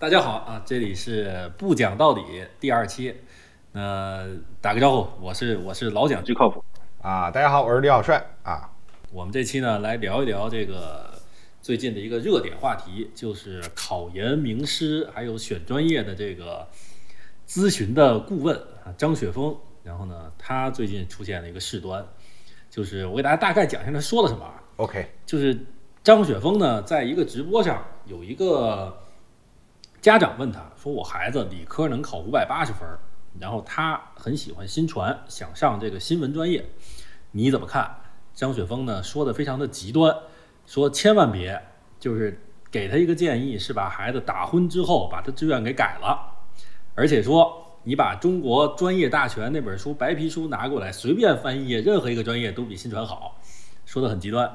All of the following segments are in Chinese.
大家好啊，这里是不讲道理第二期。那打个招呼，我是我是老蒋，最靠谱啊。大家好，我是李小帅啊。我们这期呢来聊一聊这个最近的一个热点话题，就是考研名师还有选专业的这个咨询的顾问啊张雪峰。然后呢，他最近出现了一个事端，就是我给大家大概讲一下他说了什么。OK，就是张雪峰呢，在一个直播上有一个家长问他说：“我孩子理科能考五百八十分。”然后他很喜欢新传，想上这个新闻专业，你怎么看？张雪峰呢说的非常的极端，说千万别，就是给他一个建议，是把孩子打昏之后，把他志愿给改了，而且说你把中国专业大全那本书白皮书拿过来，随便翻一页，任何一个专业都比新传好，说的很极端。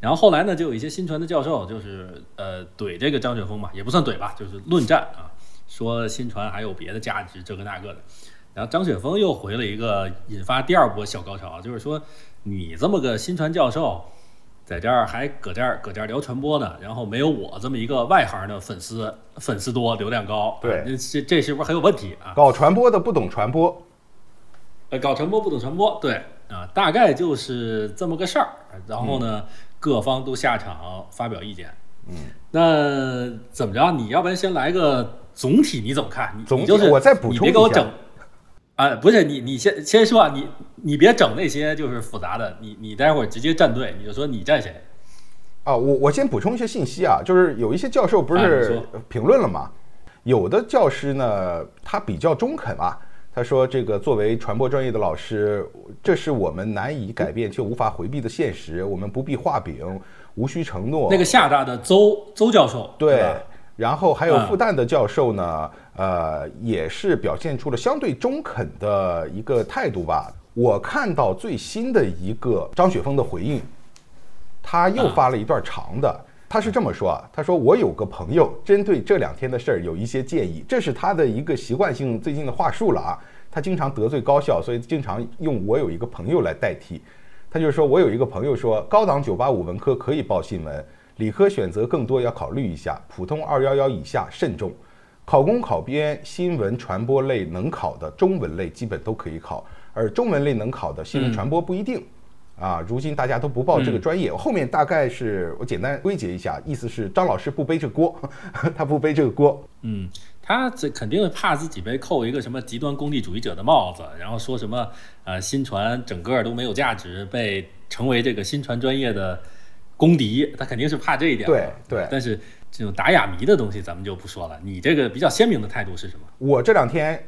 然后后来呢，就有一些新传的教授，就是呃怼这个张雪峰嘛，也不算怼吧，就是论战啊。说新传还有别的价值，这个那个的，然后张雪峰又回了一个引发第二波小高潮，就是说你这么个新传教授，在这儿还搁这儿搁这儿聊传播呢，然后没有我这么一个外行的粉丝粉丝多，流量高，对，这这是不是很有问题啊？搞传播的不懂传播，呃，搞传播不懂传播，对啊，大概就是这么个事儿。然后呢，各方都下场发表意见，嗯，那怎么着？你要不然先来个。总体你怎么看？你总体就是我再补充你别给我整啊！不是你，你先先说啊！你你别整那些就是复杂的。你你待会儿直接站队，你就说你站谁啊？我我先补充一些信息啊，就是有一些教授不是评论了吗？有的教师呢，他比较中肯啊，他说这个作为传播专业的老师，这是我们难以改变却无法回避的现实，我们不必画饼，无需承诺。那个厦大的邹邹教授对。然后还有复旦的教授呢，呃，也是表现出了相对中肯的一个态度吧。我看到最新的一个张雪峰的回应，他又发了一段长的，他是这么说啊，他说我有个朋友针对这两天的事儿有一些建议，这是他的一个习惯性最近的话术了啊。他经常得罪高校，所以经常用我有一个朋友来代替。他就说我有一个朋友说，高档九八五文科可以报新闻。理科选择更多要考虑一下，普通二幺幺以下慎重。考公考编新闻传播类能考的，中文类基本都可以考，而中文类能考的新闻传播不一定。啊，如今大家都不报这个专业，后面大概是我简单归结一下，意思是张老师不背这个锅，他不背这个锅。嗯，他这肯定怕自己被扣一个什么极端功利主义者的帽子，然后说什么呃新传整个都没有价值，被成为这个新传专业的。公敌，他肯定是怕这一点。对对，但是这种打哑谜的东西咱们就不说了。你这个比较鲜明的态度是什么？我这两天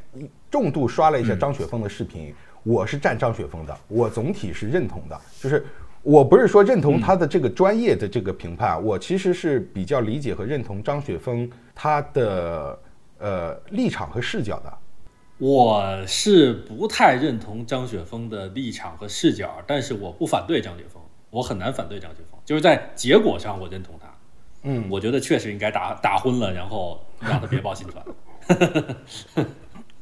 重度刷了一下张雪峰的视频，我是站张雪峰的，我总体是认同的。就是我不是说认同他的这个专业的这个评判，我其实是比较理解和认同张雪峰他的呃立场和视角的。我是不太认同张雪峰的立场和视角，但是我不反对张雪峰，我很难反对张雪峰。就是在结果上，我认同他。嗯，我觉得确实应该打打昏了，然后让他别报新传。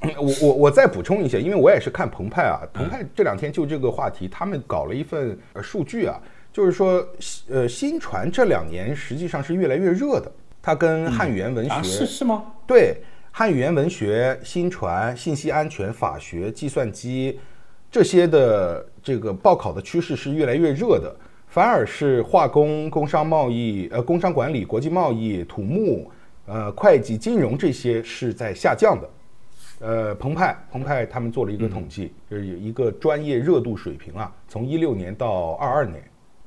我我我再补充一下，因为我也是看澎湃啊，澎湃这两天就这个话题，他们搞了一份呃数据啊，就是说呃新传这两年实际上是越来越热的，它跟汉语言文学是是吗？对，汉语言文学、新传、信息安全、法学、计算机这些的这个报考的趋势是越来越热的。反而是化工、工商贸易、呃，工商管理、国际贸易、土木、呃，会计、金融这些是在下降的。呃，澎湃，澎湃他们做了一个统计，就是有一个专业热度水平啊，从一六年到二二年，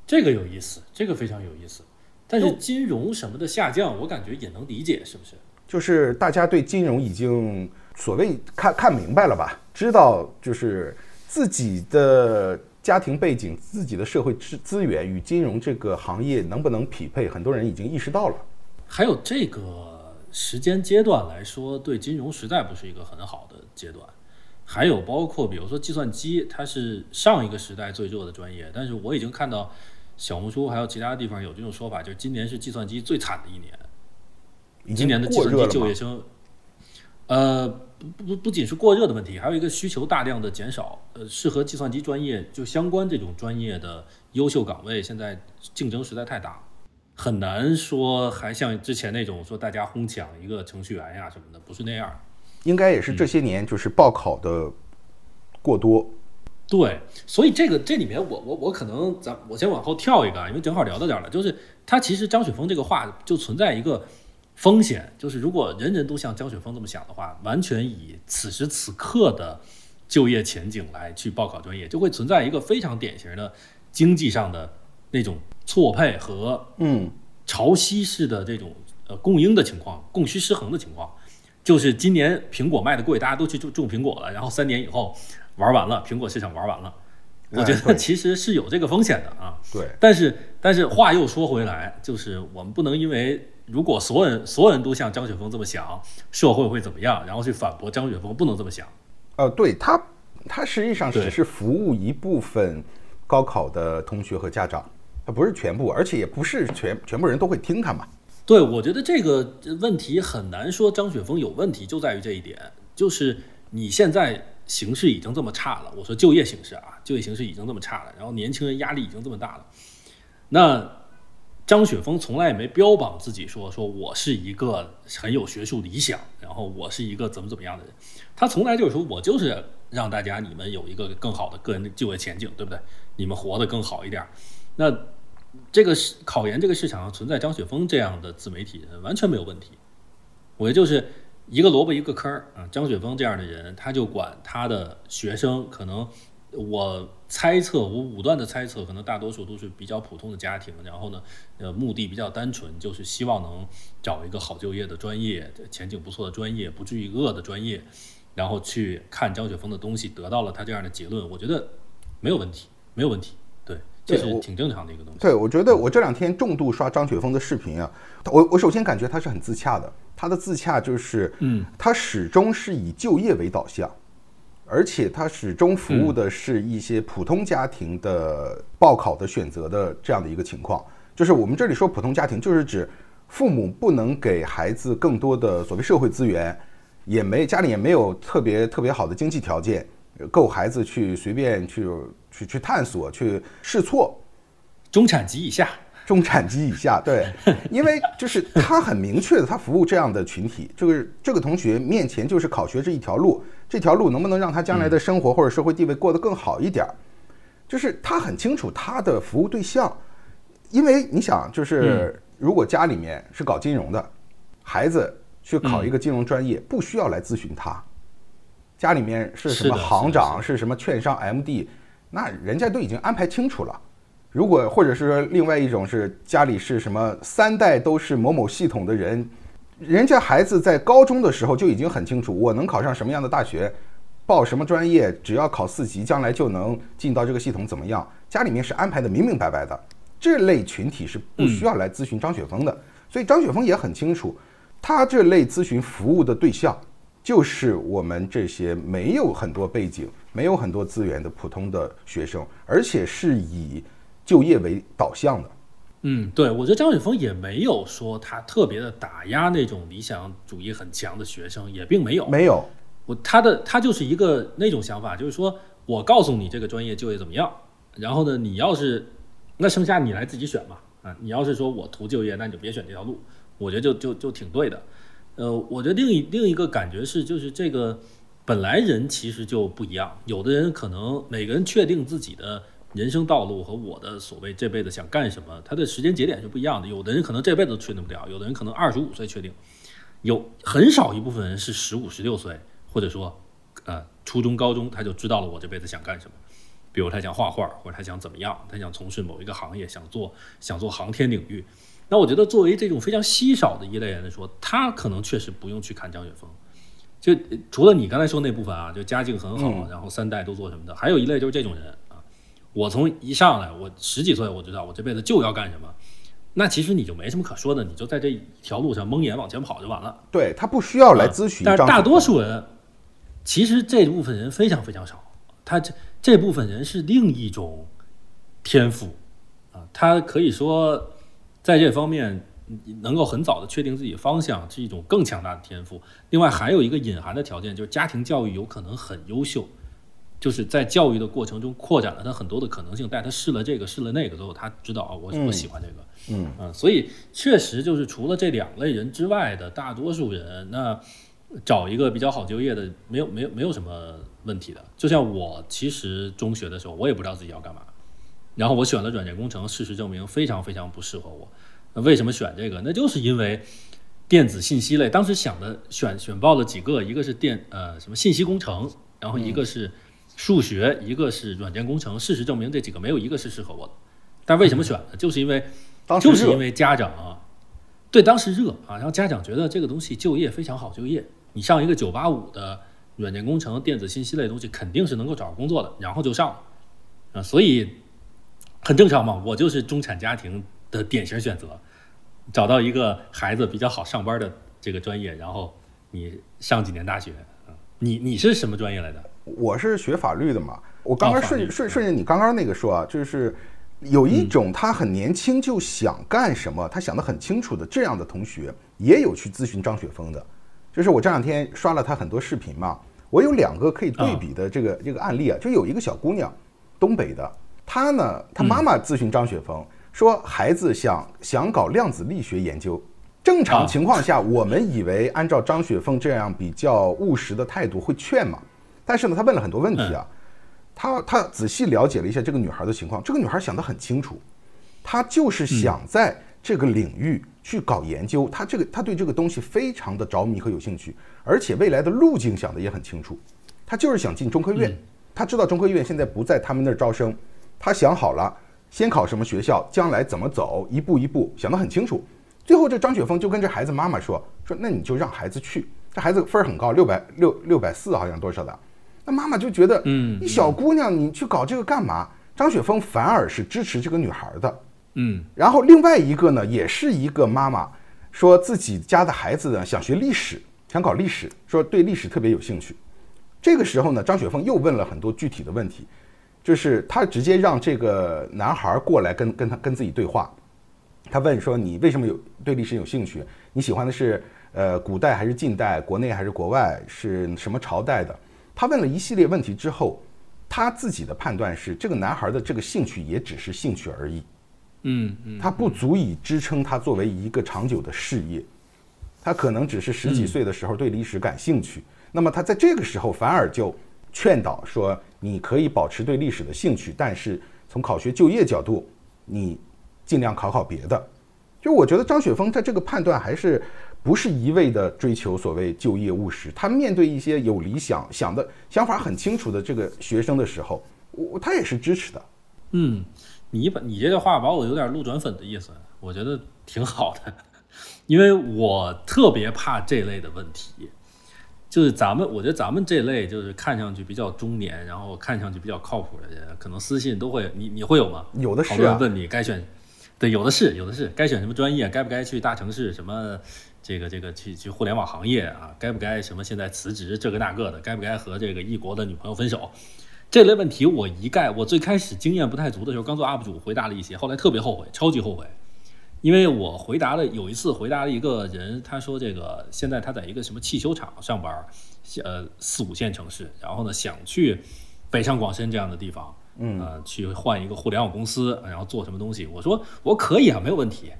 这个有意思，这个非常有意思。但是金融什么的下降，我感觉也能理解，是不是？就是大家对金融已经所谓看看明白了吧，知道就是自己的。家庭背景、自己的社会资资源与金融这个行业能不能匹配？很多人已经意识到了。还有这个时间阶段来说，对金融实在不是一个很好的阶段。还有包括比如说计算机，它是上一个时代最热的专业，但是我已经看到小红书还有其他地方有这种说法，就是今年是计算机最惨的一年。今年的计算机就业生，呃。不不不仅是过热的问题，还有一个需求大量的减少。呃，适合计算机专业就相关这种专业的优秀岗位，现在竞争实在太大。很难说还像之前那种说大家哄抢一个程序员呀什么的，不是那样。应该也是这些年就是报考的过多。对，所以这个这里面我我我可能咱我先往后跳一个，因为正好聊到这儿了，就是他其实张雪峰这个话就存在一个风险，就是如果人人都像张雪峰这么想的话，完全以此时此刻的就业前景来去报考专业，就会存在一个非常典型的经济上的那种错配和嗯潮汐式的这种呃供应的情况，供需失衡的情况，就是今年苹果卖的贵，大家都去种种苹果了，然后三年以后玩完了，苹果市场玩完了，我觉得其实是有这个风险的啊。对，但是但是话又说回来，就是我们不能因为如果所有人所有人都像张雪峰这么想，社会会怎么样，然后去反驳张雪峰不能这么想。呃，对他，他实际上只是服务一部分高考的同学和家长，他不是全部，而且也不是全全部人都会听他嘛。对，我觉得这个问题很难说张雪峰有问题，就在于这一点，就是你现在形势已经这么差了，我说就业形势啊，就业形势已经这么差了，然后年轻人压力已经这么大了，那张雪峰从来也没标榜自己说说我是一个很有学术理想，然后我是一个怎么怎么样的人，他从来就是说我就是让大家你们有一个更好的个人的就业前景，对不对？你们活得更好一点儿，那。这个市考研这个市场上存在张雪峰这样的自媒体人完全没有问题。我觉得就是一个萝卜一个坑儿啊。张雪峰这样的人，他就管他的学生，可能我猜测，我武断的猜测，可能大多数都是比较普通的家庭，然后呢，呃，目的比较单纯，就是希望能找一个好就业的专业，前景不错的专业，不至于饿的专业，然后去看张雪峰的东西，得到了他这样的结论，我觉得没有问题，没有问题。对，这是挺正常的一个东西。对，我觉得我这两天重度刷张雪峰的视频啊，我我首先感觉他是很自洽的，他的自洽就是，嗯，他始终是以就业为导向，而且他始终服务的是一些普通家庭的报考的选择的这样的一个情况。就是我们这里说普通家庭，就是指父母不能给孩子更多的所谓社会资源，也没家里也没有特别特别好的经济条件，呃够孩子去随便去去去探索、去试错。中产级以下，中产级以下，对，因为就是他很明确的，他服务这样的群体，就是这个同学面前就是考学这一条路，这条路能不能让他将来的生活或者社会地位过得更好一点儿，就是他很清楚他的服务对象，因为你想，就是如果家里面是搞金融的，孩子去考一个金融专业，不需要来咨询他，家里面是什么行长，是什么券商 MD，那人家都已经安排清楚了。如果或者是说另外一种是家里是什么三代都是某某系统的人，人家孩子在高中的时候就已经很清楚，我能考上什么样的大学，报什么专业，只要考四级，将来就能进到这个系统，怎么样？家里面是安排的明明白白的。这类群体是不需要来咨询张雪峰的，所以张雪峰也很清楚，他这类咨询服务的对象就是我们这些没有很多背景、没有很多资源的普通的学生，而且是以就业为导向的。嗯，对，我觉得张雪峰也没有说他特别的打压那种理想主义很强的学生，也并没有。没有，我他的他就是一个那种想法，就是说我告诉你这个专业就业怎么样，然后呢，你要是那剩下你来自己选嘛，啊，你要是说我图就业，那你就别选这条路，我觉得就就就挺对的。呃，我觉得另一另一个感觉是，就是这个本来人其实就不一样，有的人可能每个人确定自己的人生道路和我的所谓这辈子想干什么，他的时间节点是不一样的。有的人可能这辈子都确定不了，有的人可能二十五岁确定，有很少一部分人是十五、十六岁，或者说呃初中、高中他就知道了我这辈子想干什么。比如他想画画，或者他想怎么样，他想从事某一个行业，想做想做航天领域。那我觉得作为这种非常稀少的一类人来说，他可能确实不用去看张雪峰。就呃除了你刚才说那部分啊，就家境很好，然后三代都做什么的，还有一类就是这种人啊。我从一上来，我十几岁我知道我这辈子就要干什么，那其实你就没什么可说的，你就在这一条路上蒙眼往前跑就完了。对他不需要来咨询但是大多数人，其实这部分人非常非常少，他这这部分人是另一种天赋啊，他可以说在这方面能够很早的确定自己方向，是一种更强大的天赋。另外还有一个隐含的条件，就是家庭教育有可能很优秀，就是在教育的过程中扩展了他很多的可能性，带他试了这个试了那个之后，他知道啊，我我喜欢这个，嗯嗯，所以确实就是除了这两类人之外的大多数人，那找一个比较好就业的，没有没有没有什么问题的。就像我其实中学的时候，我也不知道自己要干嘛，然后我选了软件工程，事实证明非常非常不适合我。那为什么选这个？那就是因为电子信息类，当时想的选选报了几个，一个是电呃什么信息工程，然后一个是。数学一个是软件工程，事实证明这几个没有一个是适合我的。但为什么选呢？就是因为，就是因为家长啊，对当时热啊，然后家长觉得这个东西就业非常好就业，你上一个九八五的软件工程、电子信息类东西肯定是能够找到工作的，然后就上了啊，所以很正常嘛。我就是中产家庭的典型选择，找到一个孩子比较好上班的这个专业，然后你上几年大学啊。你你是什么专业来的？我是学法律的嘛，我刚刚顺顺顺着你刚刚那个说啊，就是有一种他很年轻就想干什么，他想得很清楚的这样的同学，也有去咨询张雪峰的。就是我这两天刷了他很多视频嘛，我有两个可以对比的这个这个案例啊，就有一个小姑娘，东北的，她呢，他妈妈咨询张雪峰说，孩子想想搞量子力学研究。正常情况下，我们以为按照张雪峰这样比较务实的态度会劝嘛。但是呢，他问了很多问题啊，他他仔细了解了一下这个女孩的情况，这个女孩想得很清楚，她就是想在这个领域去搞研究，她这个她对这个东西非常的着迷和有兴趣，而且未来的路径想得也很清楚，她就是想进中科院，她知道中科院现在不在他们那儿招生，她想好了先考什么学校，将来怎么走，一步一步想得很清楚。最后这张雪峰就跟这孩子妈妈说说，那你就让孩子去，这孩子分儿很高，六百六六百四好像多少的。那妈妈就觉得，嗯，你小姑娘，你去搞这个干嘛？张雪峰反而是支持这个女孩的，嗯。然后另外一个呢，也是一个妈妈，说自己家的孩子呢想学历史，想搞历史，说对历史特别有兴趣。这个时候呢，张雪峰又问了很多具体的问题，就是他直接让这个男孩过来跟跟他跟自己对话。他问说：“你为什么有对历史有兴趣？你喜欢的是呃古代还是近代？国内还是国外？是什么朝代的？”他问了一系列问题之后，他自己的判断是，这个男孩的这个兴趣也只是兴趣而已，嗯嗯，他不足以支撑他作为一个长久的事业，他可能只是十几岁的时候对历史感兴趣，那么他在这个时候反而就劝导说，你可以保持对历史的兴趣，但是从考学就业角度，你尽量考考别的。就我觉得张雪峰他这个判断还是。不是一味的追求所谓就业务实，他面对一些有理想、想的想法很清楚的这个学生的时候，我他也是支持的。嗯，你把你这个话把我有点路转粉的意思，我觉得挺好的，因为我特别怕这类的问题，就是咱们我觉得咱们这类就是看上去比较中年，然后看上去比较靠谱的人，可能私信都会，你你会有吗？有的是，好多人问你该选，对，有的是，有的是该选什么专业，该不该去大城市什么。这个这个去去互联网行业啊，该不该什么现在辞职这个那个的，该不该和这个异国的女朋友分手，这类问题我一概我最开始经验不太足的时候，刚做 UP 主回答了一些，后来特别后悔，超级后悔，因为我回答了有一次回答了一个人，他说这个现在他在一个什么汽修厂上班，呃四五线城市，然后呢想去北上广深这样的地方，嗯，去换一个互联网公司，然后做什么东西，我说我可以啊，没有问题。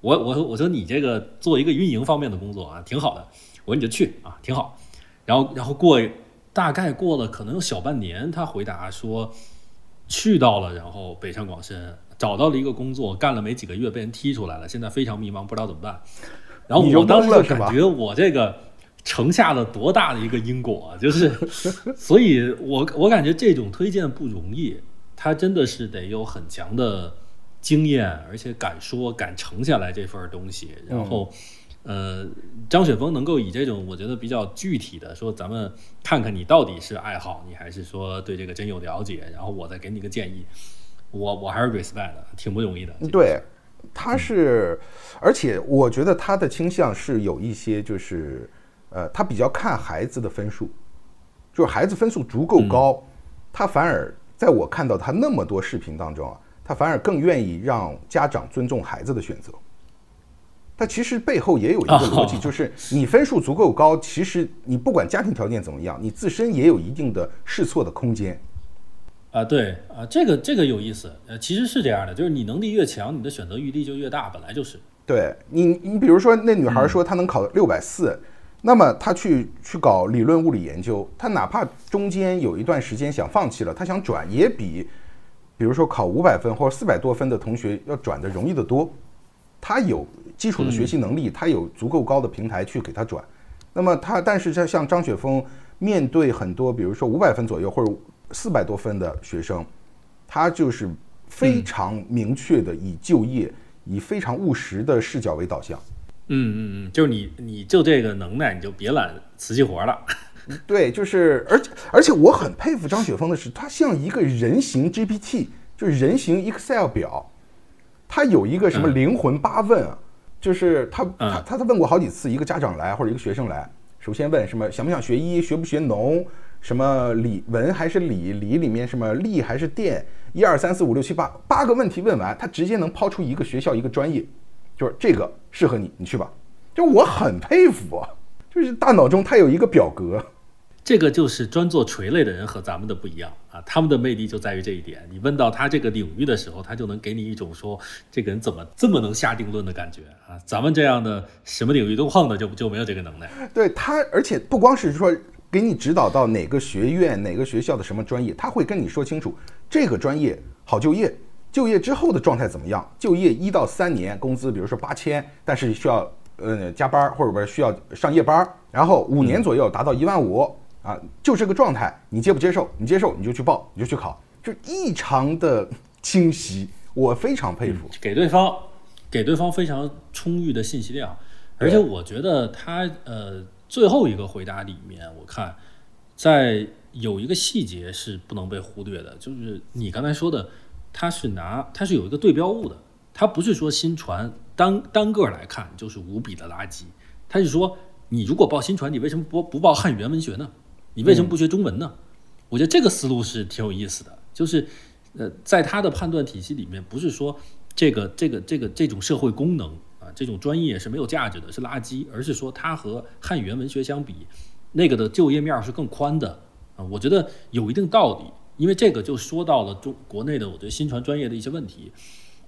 我我我说你这个做一个运营方面的工作啊，挺好的。我说你就去啊，挺好。然后然后过大概过了可能有小半年，他回答说去到了，然后北上广深找到了一个工作，干了没几个月被人踢出来了，现在非常迷茫，不知道怎么办。然后我当时就感觉我这个承下了多大的一个因果，就是，所以我我感觉这种推荐不容易，他真的是得有很强的。经验，而且敢说敢承下来这份东西，然后，呃，张雪峰能够以这种我觉得比较具体的说，咱们看看你到底是爱好，你还是说对这个真有了解，然后我再给你个建议，我我还是 respect 的，挺不容易的。对，他是，而且我觉得他的倾向是有一些，就是呃，他比较看孩子的分数，就是孩子分数足够高，他反而在我看到他那么多视频当中啊。他反而更愿意让家长尊重孩子的选择。他其实背后也有一个逻辑，就是你分数足够高，其实你不管家庭条件怎么样，你自身也有一定的试错的空间。啊，对啊，这个这个有意思，呃，其实是这样的，就是你能力越强，你的选择余地就越大，本来就是。对你，你比如说那女孩说她能考六百四，那么她去去搞理论物理研究，她哪怕中间有一段时间想放弃了，她想转也比，比如说考五百分或者四百多分的同学要转的容易得多。她有基础的学习能力，她有足够高的平台去给她转。那么她，但是像像张雪峰面对很多，比如说五百分左右或者四百多分的学生，他就是非常明确的以就业。以非常务实的视角为导向，嗯嗯嗯，就是你你就这个能耐，你就别揽瓷器活了。对，就是而且而且我很佩服张雪峰的是，他像一个人形 GPT，就是人形 Excel 表，他有一个什么灵魂八问啊，就是他他他他问过好几次，一个家长来或者一个学生来，首先问什么想不想学医，学不学农，什么理文还是理，理里面什么力还是电。一二三四五六七八八个问题问完，他直接能抛出一个学校一个专业，就是这个适合你，你去吧。就我很佩服啊，就是大脑中他有一个表格，这个就是专做垂类的人和咱们的不一样啊，他们的魅力就在于这一点。你问到他这个领域的时候，他就能给你一种说这个人怎么这么能下定论的感觉啊。咱们这样的什么领域都碰的就就没有这个能耐。对他，而且不光是说。给你指导到哪个学院、哪个学校的什么专业，他会跟你说清楚这个专业好就业，就业之后的状态怎么样？就业一到三年，工资比如说八千，但是需要呃加班或者不是需要上夜班，然后五年左右达到一万五啊，就这个状态，你接不接受？你接受你就去报，你就去考，就异常的清晰，我非常佩服，给对方给对方非常充裕的信息量，而且我觉得他呃。最后一个回答里面，我看在有一个细节是不能被忽略的，就是你刚才说的，它是拿它是有一个对标物的，它不是说新传单单个来看就是无比的垃圾，它是说你如果报新传，你为什么不不报汉语言文学呢？你为什么不学中文呢？我觉得这个思路是挺有意思的，就是呃，在他的判断体系里面，不是说这个这个这个这种社会功能。这种专业是没有价值的，是垃圾，而是说它和汉语言文学相比，那个的就业面是更宽的啊。我觉得有一定道理，因为这个就说到了中国内的我觉得新传专业的一些问题。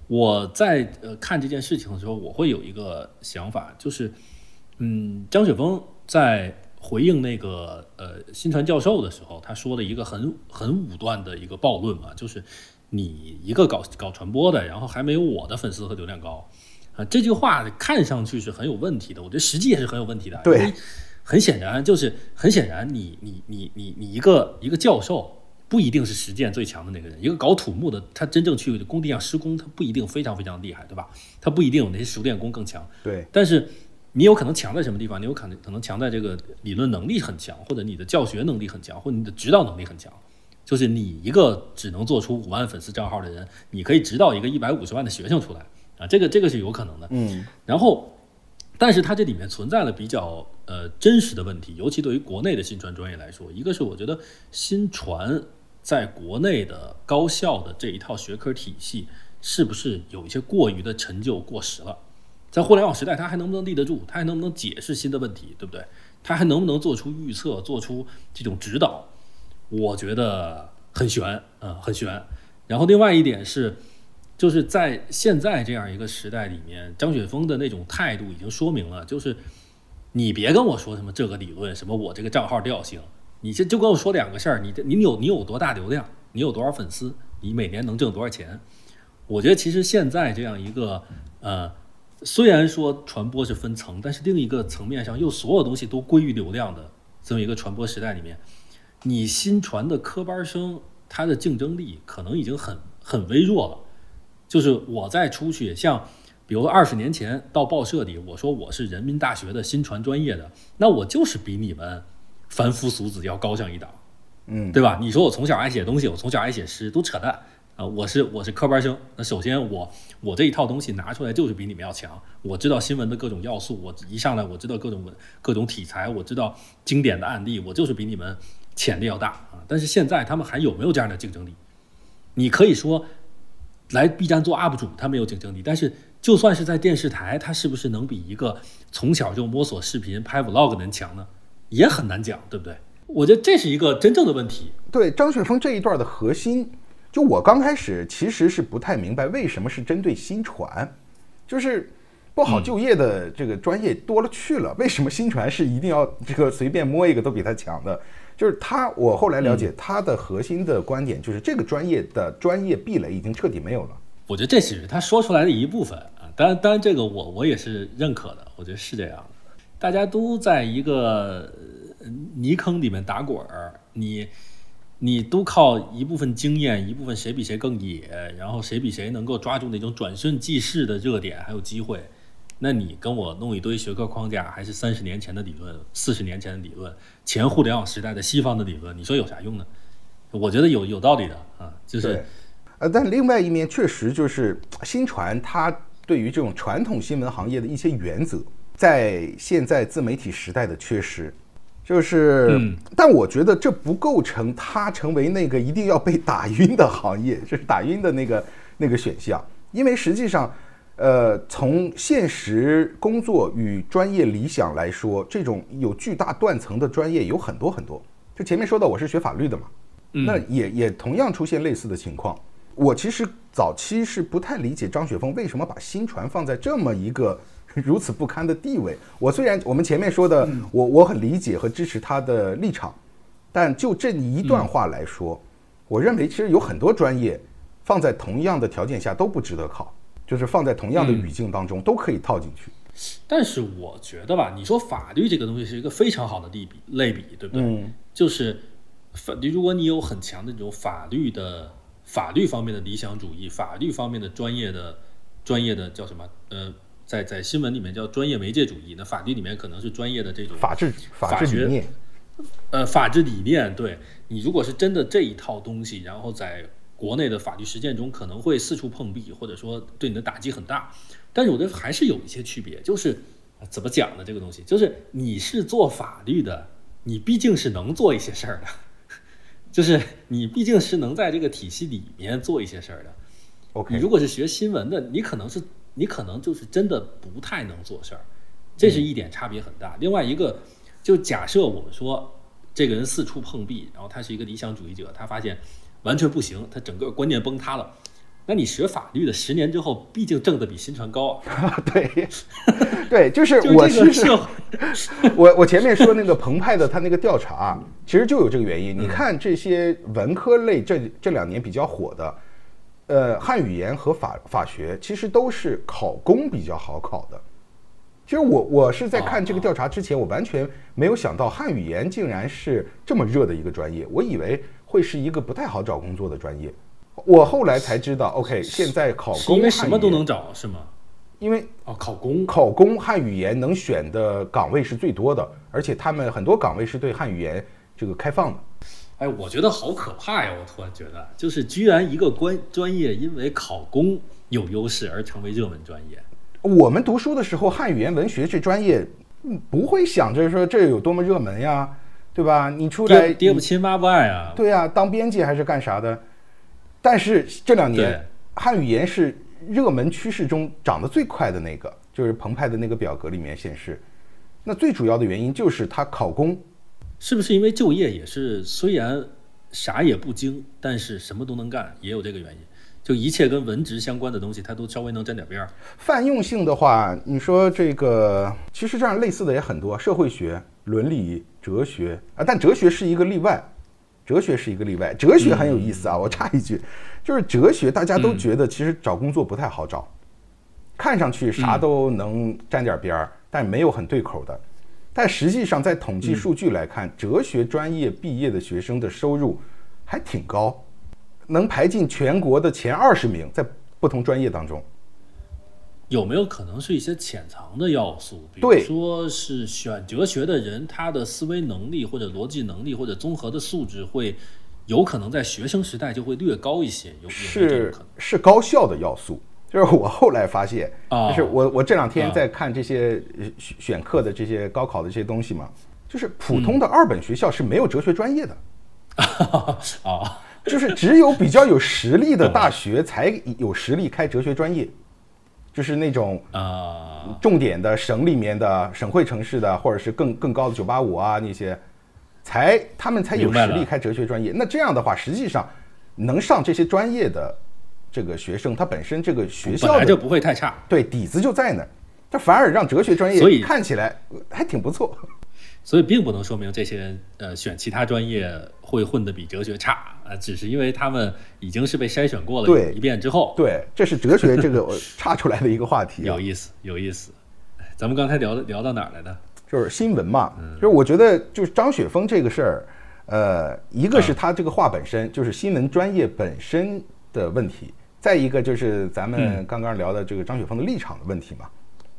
我在呃看这件事情的时候，我会有一个想法，就是嗯，张雪峰在回应那个呃新传教授的时候，他说了一个很很武断的一个暴论嘛，就是你一个搞搞传播的，然后还没有我的粉丝和流量高。啊，这句话看上去是很有问题的，我觉得实际也是很有问题的。对，很显然就是很显然，你你你你你一个一个教授不一定是实践最强的那个人，一个搞土木的，他真正去工地上施工，他不一定非常非常厉害，对吧？他不一定有那些熟练工更强。对，但是你有可能强在什么地方？你有可能可能强在这个理论能力很强，或者你的教学能力很强，或者你的指导能力很强。就是你一个只能做出五万粉丝账号的人，你可以指导一个一百五十万的学生出来。啊，这个这个是有可能的，嗯，然后，但是它这里面存在了比较呃真实的问题，尤其对于国内的新传专业来说，一个是我觉得新传在国内的高校的这一套学科体系是不是有一些过于的陈旧过时了？在互联网时代，它还能不能立得住？它还能不能解释新的问题？对不对？它还能不能做出预测、做出这种指导？我觉得很悬，嗯，很悬。然后另外一点是。就是在现在这样一个时代里面，张雪峰的那种态度已经说明了，就是你别跟我说什么这个理论，什么我这个账号调性，你就就跟我说两个事儿，你你有你有多大流量，你有多少粉丝，你每年能挣多少钱？我觉得其实现在这样一个呃，虽然说传播是分层，但是另一个层面上又所有东西都归于流量的这么一个传播时代里面，你新传的科班生他的竞争力可能已经很很微弱了。就是我再出去，像比如二十年前到报社里，我说我是人民大学的新传专业的，那我就是比你们凡夫俗子要高上一档，嗯，对吧？你说我从小爱写东西，我从小爱写诗，都扯淡啊！我是我是科班生，那首先我我这一套东西拿出来就是比你们要强。我知道新闻的各种要素，我一上来我知道各种文各种题材，我知道经典的案例，我就是比你们潜力要大啊！但是现在他们还有没有这样的竞争力？你可以说。来 B 站做 UP 主，他没有竞争力。但是，就算是在电视台，他是不是能比一个从小就摸索视频、拍 Vlog 的人强呢？也很难讲，对不对？我觉得这是一个真正的问题。对张雪峰这一段的核心，就我刚开始其实是不太明白为什么是针对新传，就是不好就业的这个专业多了去了，为什么新传是一定要这个随便摸一个都比他强的？就是他，我后来了解他的核心的观点就是这个专业的专业壁垒已经彻底没有了。我觉得这只是他说出来的一部分啊，当然，当然这个我我也是认可的，我觉得是这样的。大家都在一个泥坑里面打滚儿，你你都靠一部分经验，一部分谁比谁更野，然后谁比谁能够抓住那种转瞬即逝的热点还有机会。那你跟我弄一堆学科框架，还是三十年前的理论，四十年前的理论，前互联网时代的西方的理论，你说有啥用呢？我觉得有有道理的啊，就是，呃，但另外一面确实就是新传它对于这种传统新闻行业的一些原则，在现在自媒体时代的缺失，就是，但我觉得这不构成它成为那个一定要被打晕的行业，就是打晕的那个那个选项，因为实际上。呃，从现实工作与专业理想来说，这种有巨大断层的专业有很多很多。就前面说到，我是学法律的嘛，那也也同样出现类似的情况。我其实早期是不太理解张雪峰为什么把新传放在这么一个 如此不堪的地位。我虽然我们前面说的，我我很理解和支持他的立场，但就这一段话来说，我认为其实有很多专业放在同样的条件下都不值得考。就是放在同样的语境当中都可以套进去，但是我觉得吧，你说法律这个东西是一个非常好的类比，类比对不对？嗯，就是法律，如果你有很强的这种法律的法律方面的理想主义，法律方面的专业的专业的叫什么？呃，在在新闻里面叫专业媒介主义，那法律里面可能是专业的这种法治法治理念，呃，法治理念。对你如果是真的这一套东西，然后在。国内的法律实践中可能会四处碰壁，或者说对你的打击很大，但是我觉得还是有一些区别，就是怎么讲呢？这个东西就是你是做法律的，你毕竟是能做一些事儿的，就是你毕竟是能在这个体系里面做一些事儿的。OK，你如果是学新闻的，你可能是你可能就是真的不太能做事儿，这是一点差别很大。另外一个，就假设我们说这个人四处碰壁，然后他是一个理想主义者，他发现。完全不行，他整个观念崩塌了。那你学法律的十年之后，毕竟挣的比新传高啊。对，对，就是 我其实我我前面说那个澎湃的他那个调查，其实就有这个原因。你看这些文科类这这两年比较火的，呃，汉语言和法法学，其实都是考公比较好考的。其实我我是在看这个调查之前，我完全没有想到汉语言竟然是这么热的一个专业，我以为。会是一个不太好找工作的专业，我后来才知道，OK，现在考公因为什么都能找是吗？因为哦，考公考公汉语言能选的岗位是最多的，而且他们很多岗位是对汉语言这个开放的。哎，我觉得好可怕呀！我突然觉得，就是居然一个关专业因为考公有优势而成为热门专业。我们读书的时候，汉语言文学这专业，不会想着说这有多么热门呀。对吧？你出来爹不亲妈不爱啊？对啊，当编辑还是干啥的？但是这两年汉语言是热门趋势中涨得最快的那个，就是澎湃的那个表格里面显示。那最主要的原因就是它考公，是不是因为就业也是虽然啥也不精，但是什么都能干，也有这个原因。就一切跟文职相关的东西，它都稍微能沾点边儿。泛用性的话，你说这个其实这样类似的也很多，社会学、伦理。哲学啊，但哲学是一个例外，哲学是一个例外。哲学很有意思啊，我插一句，就是哲学大家都觉得其实找工作不太好找，看上去啥都能沾点边儿，但没有很对口的。但实际上，在统计数据来看，哲学专业毕业的学生的收入还挺高，能排进全国的前二十名，在不同专业当中。有没有可能是一些潜藏的要素？比如说是选哲学的人，他的思维能力或者逻辑能力或者综合的素质会有可能在学生时代就会略高一些。有是是高校的要素，就是我后来发现，就是我我这两天在看这些选课的这些高考的这些东西嘛，就是普通的二本学校是没有哲学专业的，啊，就是只有比较有实力的 大学才有实力开哲学专业。就是那种啊，重点的省里面的省会城市的，或者是更更高的九八五啊那些，才他们才有实力开哲学专业。那这样的话，实际上能上这些专业的这个学生，他本身这个学校就不会太差。对底子就在那儿，这反而让哲学专业看起来呃还挺不错。所以并不能说明这些人呃选其他专业会混得比哲学差啊、呃只是因为他们已经是被筛选过对了一遍之后，对，这是哲学这个呃岔出来的一个话题啊 有，意思，有意思。哎咱们刚才聊聊到哪儿来的？就是新闻嘛，嗯就是我觉得就是张雪峰这个事儿，呃，一个啊是他这个话本身就是新闻专业本身的问题，再一个就是咱们嗯刚刚聊的这个张雪峰的立场的问题嘛，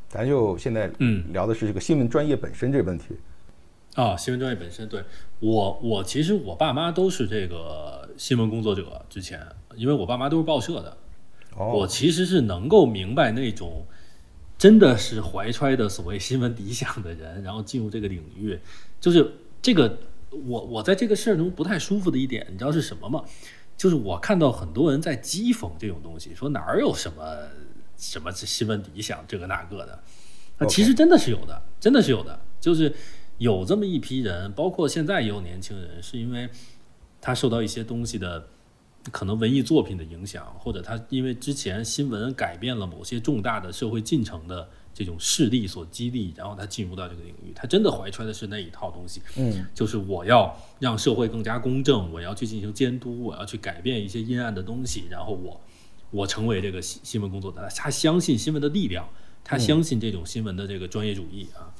咱就现在嗯聊的是这个新闻专业本身这个问题。啊，新闻专业本身，对我，我其实我爸妈都是这个新闻工作者。之前，因为我爸妈都是报社的，我哦，其实是能够明白那种真的是怀揣的所谓新闻理想的人，然后进入这个领域，就是这个我我在这个事儿中不太舒服的一点，你知道是什么吗？就是我看到很多人在讥讽这种东西，说哪儿有什么什么新闻理想这个那个的，那其实真的是有的，真的是有的，就是有这么一批人，包括现在也有年轻人，是因为他受到一些东西的可能文艺作品的影响，或者他因为之前新闻改变了某些重大的社会进程的这种势力所激励，然后他进入到这个领域，他真的怀揣的是那一套东西，嗯，就是我要让社会更加公正，我要去进行监督，我要去改变一些阴暗的东西，然后我我成为这个新新闻工作者，他相信新闻的力量，他相信这种新闻的这个专业主义啊。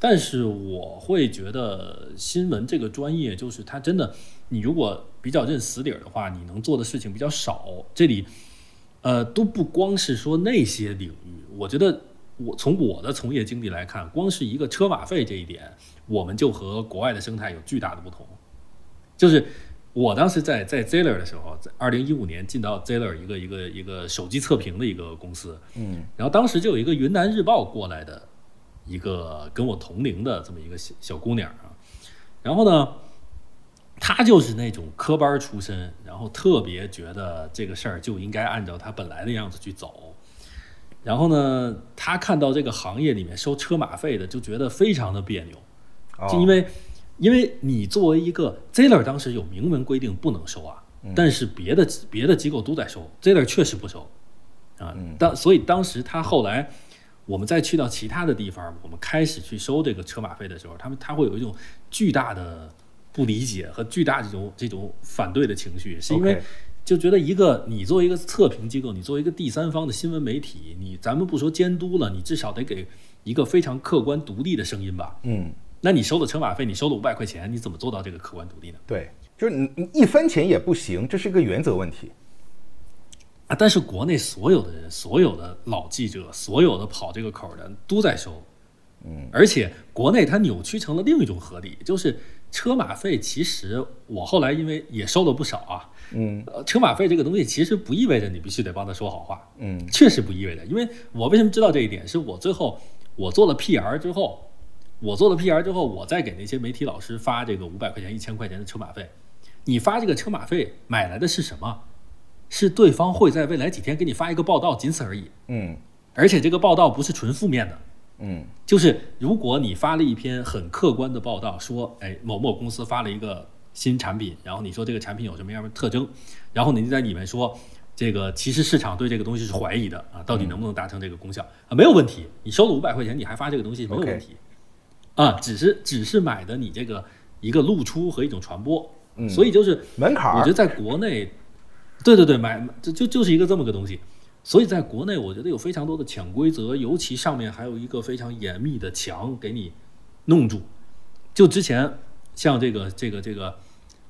但是我会觉得新闻这个专业，就是它真的，你如果比较认死理儿的话，你能做的事情比较少。这里，呃，都不光是说那些领域，我觉得我从我的从业经历来看，光是一个车马费这一点，我们就和国外的生态有巨大的不同。就是我当时在在 Zeller 的时候，在二零一五年进到 Zeller 一个一个一个手机测评的一个公司，嗯，然后当时就有一个云南日报过来的一个跟我同龄的这么一个小小姑娘啊，然后呢，她就是那种科班出身，然后特别觉得这个事儿就应该按照她本来的样子去走。然后呢，她看到这个行业里面收车马费的，就觉得非常的别扭。哦就因为因为你作为一个 Zeller 当时有明文规定不能收啊，但是别的别的机构都在收，Zeller 确实不收啊。当所以当时他后来我们再去到其他的地方，我们开始去收这个车马费的时候，他们他会有一种巨大的不理解和巨大这种这种反对的情绪，是因为就觉得一个你作为一个测评机构，你作为一个第三方的新闻媒体，你咱们不说监督了，你至少得给一个非常客观独立的声音吧。嗯，那你收了车马费，你收了五百块钱，你怎么做到这个客观独立呢？对，就是你你一分钱也不行，这是一个原则问题。啊，但是国内所有的人，所有的老记者，所有的跑这个口儿的都在收，嗯，而且国内它扭曲成了另一种合理，就是车马费。其实我后来因为也收了不少啊，嗯呃，车马费这个东西其实不意味着你必须得帮他说好话，嗯确实不意味着，因为我为什么知道这一点？是我最后我做了 PR 之后，我做了 PR 之后，我再给那些媒体老师发这个五百块钱、一千块钱的车马费。你发这个车马费买来的是什么？是对方会在未来几天给你发一个报道，仅此而已。嗯。而且这个报道不是纯负面的，嗯。就是如果你发了一篇很客观的报道，说，哎，某某公司发了一个新产品，然后你说这个产品有什么样的特征，然后你就在里面说，这个其实市场对这个东西是怀疑的啊，到底能不能达成这个功效啊？没有问题，你收了五百块钱，你还发这个东西没有问题。啊，只是只是买的你这个一个露出和一种传播，嗯。所以就是门槛我觉得在国内，对对对，买就就就是一个这么个东西。所以在国内，我觉得有非常多的潜规则，尤其上面还有一个非常严密的墙给你弄住。就之前像这个这个这个，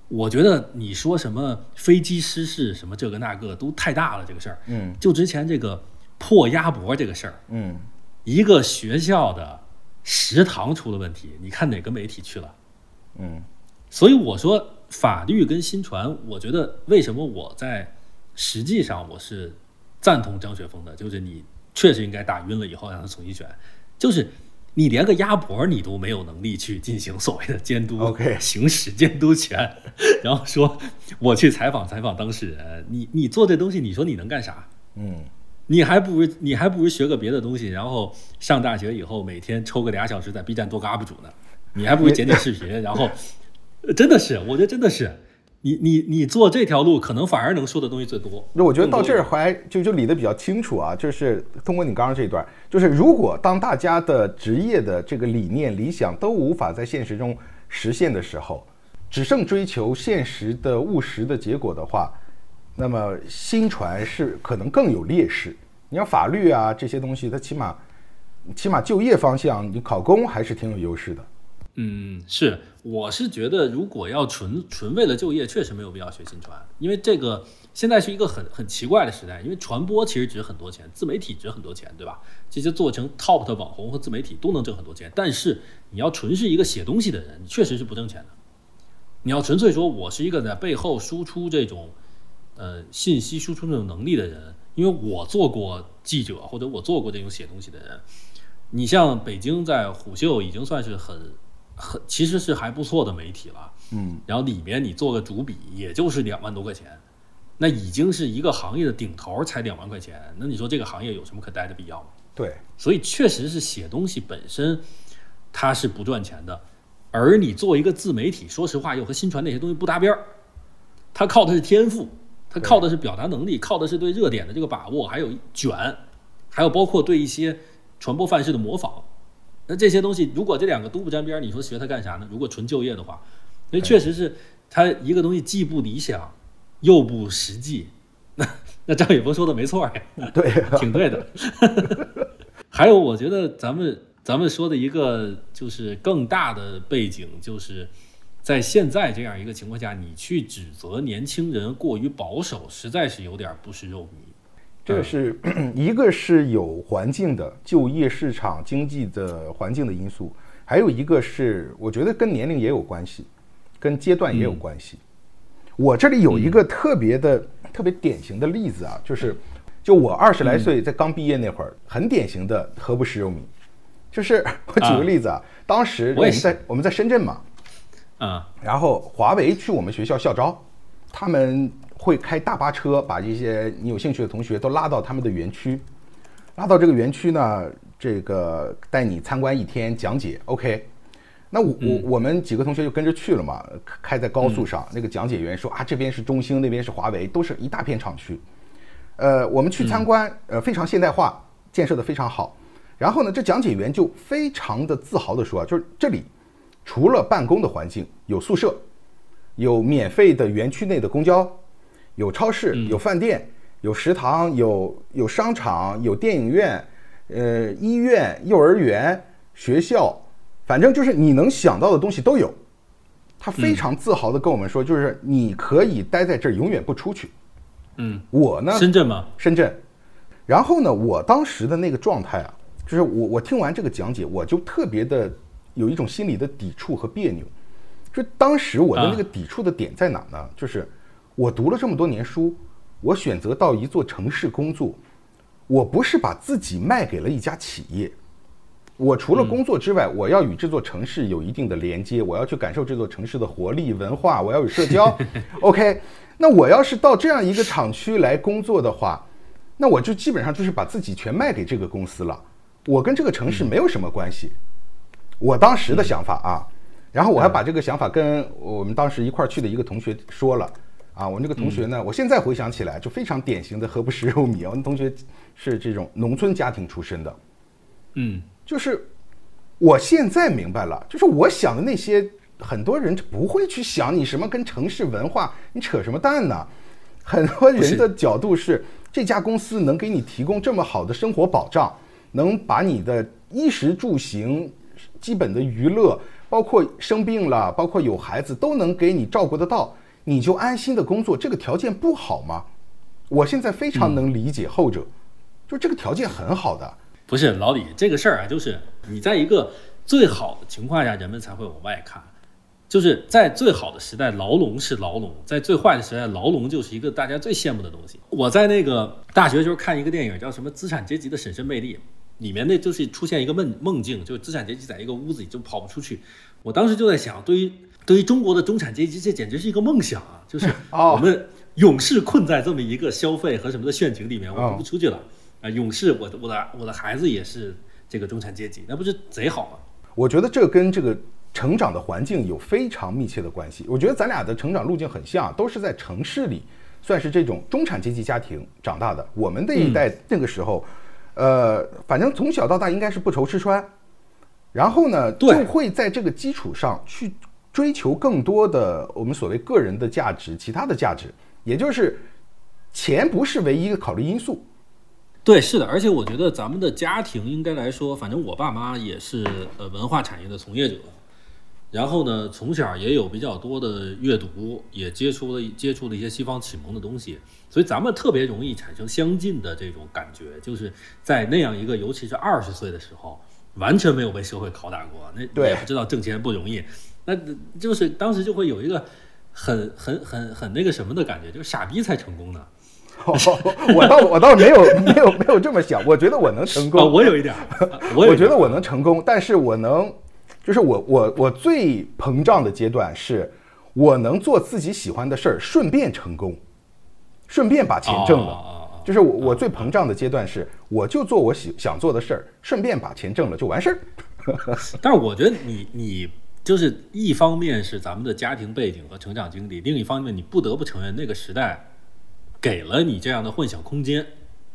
我觉得你说什么飞机失事什么这个那个都太大了，这个事儿。嗯就之前这个破鸭脖这个事儿，嗯一个学校的食堂出了问题，你看哪个媒体去了？嗯所以我说法律跟新传，我觉得为什么我在实际上我是赞同张雪峰的，就是你确实应该打晕了以后让他重新选，就是你连个鸭脖你都没有能力去进行所谓的监督 OK 行使监督权，然后说我去采访采访当事人，你你做这东西，你说你能干啥？嗯你还不如你还不如学个别的东西，然后上大学以后每天抽个俩小时在 B 站做个 UP 主呢。你还不如剪剪视频，然后真的是，我觉得真的是，你你你做这条路，可能反而能说的东西最多。那我觉得到这儿还就就理得比较清楚啊，就是通过你刚刚这一段，就是如果当大家的职业的这个理念、理想都无法在现实中实现的时候，只剩追求现实的务实的结果的话，那么新传是可能更有劣势。你要法律啊这些东西，它起码起码就业方向，你考公还是挺有优势的。嗯，是，我是觉得如果要纯纯为了就业，确实没有必要学新传，因为这个现在是一个很很奇怪的时代，因为传播其实值很多钱，自媒体值很多钱，对吧？这些做成 top 的网红和自媒体都能挣很多钱，但是你要纯是一个写东西的人，确实是不挣钱的。你要纯粹说我是一个在背后输出这种呃信息输出这种能力的人，因为我做过记者或者我做过这种写东西的人，你像北京在虎嗅已经算是很。很其实是还不错的媒体了，嗯，然后里面你做个主笔，也就是两万多块钱，那已经是一个行业的顶头，才两万块钱，那你说这个行业有什么可待的必要吗？对，所以确实是写东西本身它是不赚钱的，而你做一个自媒体，说实话又和新传那些东西不搭边儿，它靠的是天赋，它靠的是表达能力，靠的是对热点的这个把握，还有卷，还有包括对一些传播范式的模仿。那这些东西，如果这两个都不沾边儿，你说学它干啥呢？如果纯就业的话，所以确实是它一个东西既不理想，又不实际。那那张雪峰说的没错呀，对，挺对的。还有，我觉得咱们咱们说的一个就是更大的背景，就是在现在这样一个情况下，你去指责年轻人过于保守，实在是有点不是肉糜。这个是 一个是有环境的就业市场经济的环境的因素，还有一个是我觉得跟年龄也有关系，跟阶段也有关系。我这里有一个特别的、特别典型的例子啊，就是就我二十来岁在刚毕业那会儿，很典型的何不食肉糜。就是 我举个例子啊，当时我们在我们在深圳嘛，啊，然后华为去我们学校校招，他们。会开大巴车把这些你有兴趣的同学都拉到他们的园区，拉到这个园区呢，这个带你参观一天讲解。OK，那我我我们几个同学就跟着去了嘛，开在高速上，那个讲解员说啊，这边是中兴，那边是华为，都是一大片厂区。呃，我们去参观，呃，非常现代化，建设的非常好。然后呢，这讲解员就非常的自豪的说啊，就是这里除了办公的环境，有宿舍，有免费的园区内的公交。有超市，有饭店，有食堂，有有商场，有电影院，呃，医院、幼儿园、学校，反正就是你能想到的东西都有。他非常自豪的跟我们说，就是你可以待在这儿，永远不出去。嗯，我呢？深圳吗？深圳。然后呢，我当时的那个状态啊，就是我我听完这个讲解，我就特别的有一种心理的抵触和别扭。就当时我的那个抵触的点在哪呢？就是。我读了这么多年书，我选择到一座城市工作，我不是把自己卖给了一家企业，我除了工作之外，我要与这座城市有一定的连接，我要去感受这座城市的活力、文化，我要有社交。OK，那我要是到这样一个厂区来工作的话，那我就基本上就是把自己全卖给这个公司了，我跟这个城市没有什么关系。我当时的想法啊，然后我还把这个想法跟我们当时一块儿去的一个同学说了。啊，我那个同学呢？我现在回想起来，就非常典型的“何不食肉糜”。我那同学是这种农村家庭出身的，嗯，就是我现在明白了，就是我想的那些很多人不会去想你什么跟城市文化，你扯什么蛋呢？很多人的角度是这家公司能给你提供这么好的生活保障，能把你的衣食住行、基本的娱乐，包括生病了，包括有孩子，都能给你照顾得到。你就安心的工作，这个条件不好吗？我现在非常能理解后者，就这个条件很好的。不是老李，这个事儿啊，就是你在一个最好的情况下，人们才会往外看。就是在最好的时代，牢笼是牢笼；在最坏的时代，牢笼就是一个大家最羡慕的东西。我在那个大学时候看一个电影，叫什么《资产阶级的审慎魅力》，里面那就是出现一个梦梦境，就是资产阶级在一个屋子里就跑不出去。我当时就在想，对于对于中国的中产阶级，这简直是一个梦想啊！就是我们永世困在这么一个消费和什么的陷阱里面，我不出去了啊！永世，我的我的我的孩子也是这个中产阶级，那不是贼好吗？我觉得这跟这个成长的环境有非常密切的关系。我觉得咱俩的成长路径很像，都是在城市里，算是这种中产阶级家庭长大的。我们那一代那个时候，呃，反正从小到大应该是不愁吃穿，然后呢，就会在这个基础上去追求更多的我们所谓个人的价值，其他的价值，也就是钱不是唯一一个考虑因素。对，是的，而且我觉得咱们的家庭应该来说，反正我爸妈也是呃文化产业的从业者，然后呢，从小也有比较多的阅读，也接触了接触了一些西方启蒙的东西，所以咱们特别容易产生相近的这种感觉，就是在那样一个尤其是二十岁的时候，完全没有被社会拷打过，那也不知道挣钱不容易，那就是当时就会有一个很很很很那个什么的感觉，就是傻逼才成功呢。我倒我倒没有没有没有这么想，我觉得我能成啊，功。我有一点儿，我点我觉得我能成功，但是我能，就是我我我最膨胀的阶段是，我能做自己喜欢的事儿，顺便成功，顺便把钱挣了。就是我我最膨胀的阶段是，我就做我喜想做的事儿，顺便把钱挣了就完事儿。但是我觉得你你就是一方面是咱们的家庭背景和成长经历，另一方面你不得不承认那个时代给了你这样的幻想空间。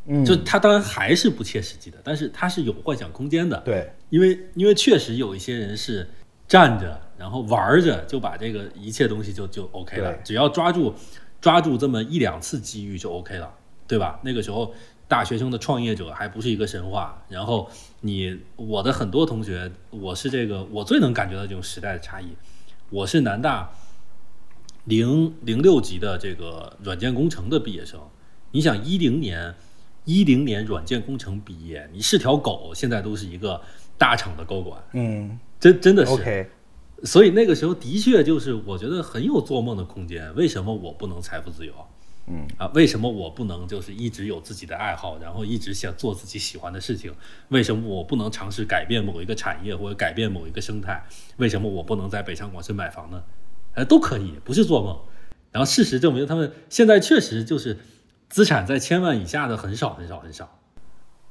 嗯，就他当然还是不切实际的，但是他是有幻想空间的。，对，因为因为确实有一些人是站着，然后玩着就把这个一切东西就就 OK 了，只要抓住抓住这么一两次机遇就 OK 了，对吧？那个时候大学生的创业者还不是一个神话，然后你我的很多同学，我是这个我最能感觉到这种时代的差异，我是南大零零六级的这个软件工程的毕业生，你想一零年一零年软件工程毕业，你是条狗，现在都是一个大厂的高管，嗯真真的是。所以那个时候的确就是我觉得很有做梦的空间。为什么我不能财富自由？嗯啊，为什么我不能就是一直有自己的爱好，然后一直想做自己喜欢的事情？为什么我不能尝试改变某一个产业或者改变某一个生态？为什么我不能在北上广深买房呢？哎，都可以，不是做梦。然后事实证明，他们现在确实就是资产在千万以下的很少很少很少。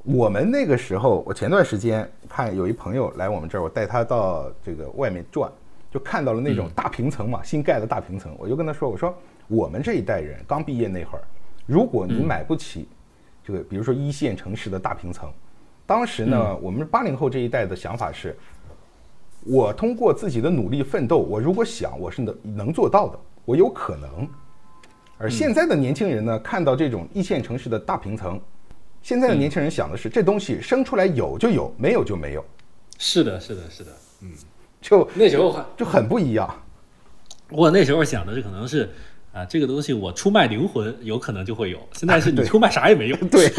我们那个时候，我前段时间看有一朋友来我们这儿，我带他到这个外面转，就看到了那种大平层嘛，新盖的大平层。我就跟他说：“我说我们这一代人刚毕业那会儿，如果你买不起这个，比如说一线城市的大平层，当时呢，我们八零后这一代的想法是，我通过自己的努力奋斗，我如果想，我是能能做到的，我有可能。而现在的年轻人呢，看到这种一线城市的大平层，现在的年轻人想的是，这东西生出来有就有，没有就没有，是的，是的，是的。嗯就那时候就很不一样。我那时候想的是，可能是啊，这个东西我出卖灵魂，有可能就会有。现在是你出卖啥也没有，对，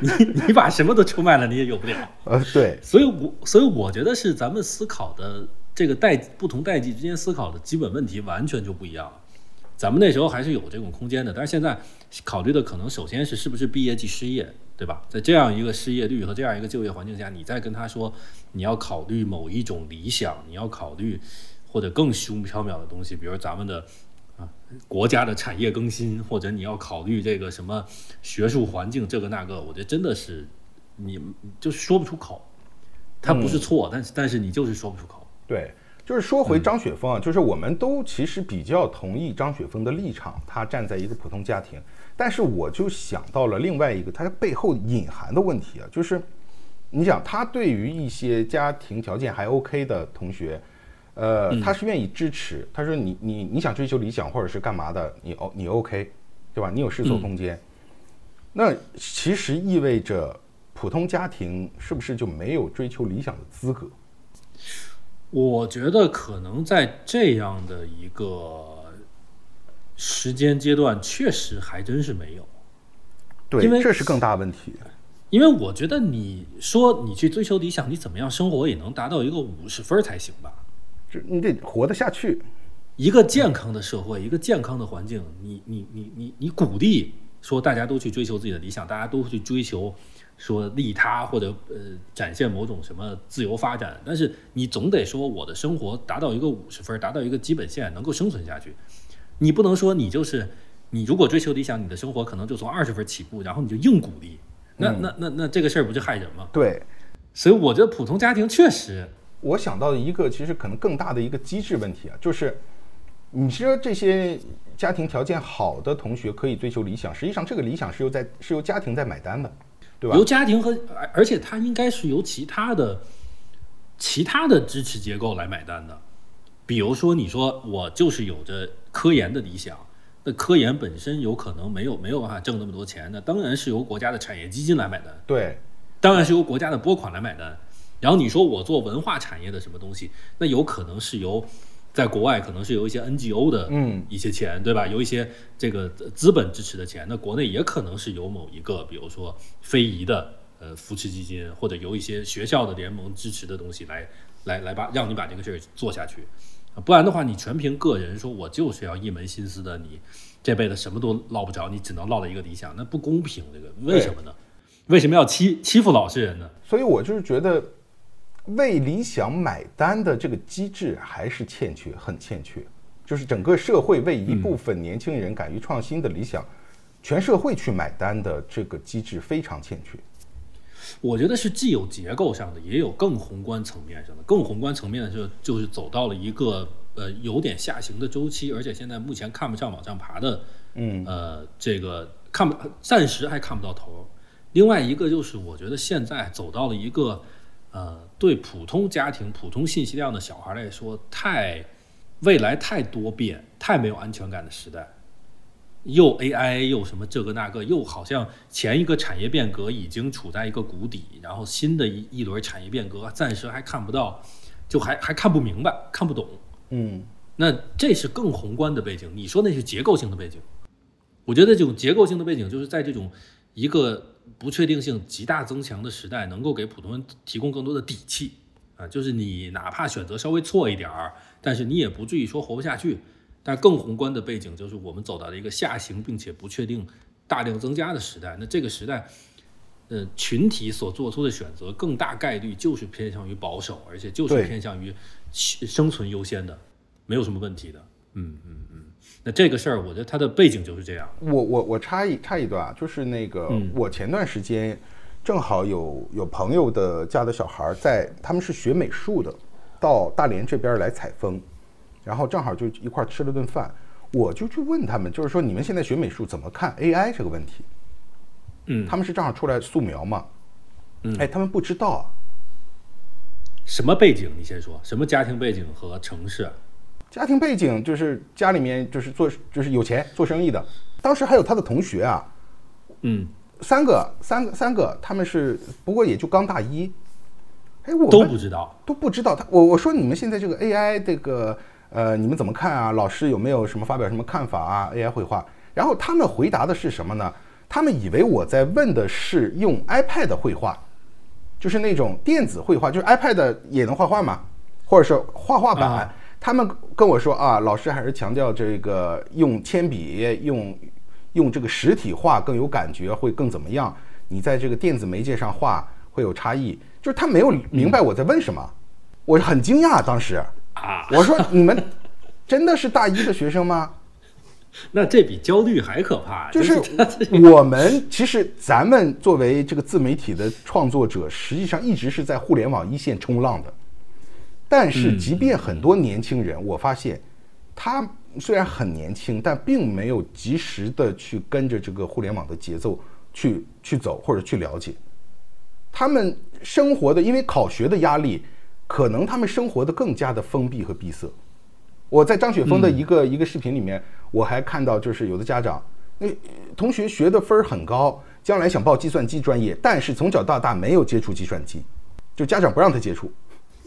你你把什么都出卖了，你也有不了。呃，对，所以我所以我觉得是咱们思考的这个代不同代际之间思考的基本问题完全就不一样了。咱们那时候还是有这种空间的，但是现在考虑的可能首先是是不是毕业即失业，对吧？在这样一个失业率和这样一个就业环境下，你再跟他说你要考虑某一种理想，你要考虑或者更虚无缥缈的东西，比如咱们的啊国家的产业更新，或者你要考虑这个什么学术环境这个那个，我觉得真的是你就说不出口。它不是错，但是但是你就是说不出口。对，就是说回张雪峰啊，就是我们都其实比较同意张雪峰的立场，他站在一个普通家庭，但是我就想到了另外一个他背后隐含的问题啊，就是你想他对于一些家庭条件还 OK 的同学。呃，他是愿意支持。他说你你你想追求理想或者是干嘛的，你 O 你 OK，对吧？你有试错空间。那其实意味着普通家庭是不是就没有追求理想的资格？我觉得可能在这样的一个时间阶段，确实还真是没有。对因为，这是更大问题。因为我觉得你说你去追求理想，你怎么样生活也能达到一个五十分才行吧？这你得活得下去。一个健康的社会，一个健康的环境，你你你你你鼓励说大家都去追求自己的理想，大家都去追求说利他或者呃展现某种什么自由发展，但是你总得说我的生活达到一个五十分，达到一个基本线，能够生存下去。你不能说你就是你如果追求理想，你的生活可能就从二十分起步，然后你就硬鼓励，那那那那这个事儿不就害人吗？对，所以我觉得普通家庭确实我想到一个其实可能更大的一个机制问题啊，就是你说这些家庭条件好的同学可以追求理想，实际上这个理想是由在是由家庭在买单的，对吧？由家庭和而而且它应该是由其他的其他的支持结构来买单的。比如说，你说我就是有着科研的理想，那科研本身有可能没有没有办法挣那么多钱，那当然是由国家的产业基金来买单，对，当然是由国家的拨款来买单。然后你说我做文化产业的什么东西，那有可能是由在国外可能是有一些 NGO 的嗯一些钱，对吧？有一些这个资本支持的钱，那国内也可能是有某一个，比如说非遗的呃扶持基金，或者由一些学校的联盟支持的东西来来来把让你把这个事儿做下去。啊不然的话，你全凭个人说，我就是要一门心思的，你这辈子什么都捞不着，你只能落到一个理想，那不公平。这个为什么呢？为什么要欺欺负老实人呢？所以我就是觉得为理想买单的这个机制还是欠缺，很欠缺。就是整个社会为一部分年轻人敢于创新的理想，全社会去买单的这个机制非常欠缺。我觉得是既有结构上的，也有更宏观层面上的。更宏观层面的是，就是走到了一个呃有点下行的周期，而且现在目前看不上往上爬的，嗯呃，这个看不暂时还看不到头。另外一个就是，我觉得现在走到了一个呃对普通家庭、普通信息量的小孩来说，太未来太多变、太没有安全感的时代。又 AI 又什么这个那个，又好像前一个产业变革已经处在一个谷底，然后新的一一轮产业变革暂时还看不到，就还还看不明白、看不懂。嗯，那这是更宏观的背景，你说那是结构性的背景。我觉得这种结构性的背景，就是在这种一个不确定性极大增强的时代，能够给普通人提供更多的底气啊，就是你哪怕选择稍微错一点儿，但是你也不至于说活不下去。但更宏观的背景就是我们走到了一个下行并且不确定大量增加的时代。那这个时代，呃，群体所做出的选择更大概率就是偏向于保守，而且就是偏向于生存优先的，没有什么问题的。嗯嗯嗯。那这个事儿，我觉得它的背景就是这样。我我我插一插一段啊，就是那个、嗯我前段时间正好有有朋友的家的小孩在，他们是学美术的，到大连这边来采风，然后正好就一块吃了顿饭，我就去问他们，就是说你们现在学美术怎么看 AI 这个问题？嗯，他们是正好出来素描嘛，嗯哎，他们不知道啊，什么背景？你先说，什么家庭背景和城市？家庭背景就是家里面就是做就是有钱做生意的，当时还有他的同学啊，嗯，三个三个三个，他们是不过也就刚大一，哎，我都不知道。都不知道他，我我说你们现在这个 AI 这个呃，你们怎么看啊？老师有没有什么发表什么看法啊？AI 绘画，然后他们回答的是什么呢？他们以为我在问的是用 iPad 绘画，就是那种电子绘画，就是 iPad 也能画画嘛，或者是画画板。啊他们跟我说啊，老师还是强调这个用铅笔、用用这个实体画更有感觉，会更怎么样？你在这个电子媒介上画会有差异，就是他没有明白我在问什么，我很惊讶当时。啊，我说你们真的是大一的学生吗？那这比焦虑还可怕。就是我们其实咱们作为这个自媒体的创作者，实际上一直是在互联网一线冲浪的。但是，即便很多年轻人，我发现他虽然很年轻，但并没有及时的去跟着这个互联网的节奏去去走或者去了解。他们生活的，因为考学的压力，可能他们生活的更加的封闭和闭塞。我在张雪峰的一个、一个视频里面，我还看到，就是有的家长，那同学学的分儿很高，将来想报计算机专业，但是从小到大没有接触计算机，就家长不让他接触。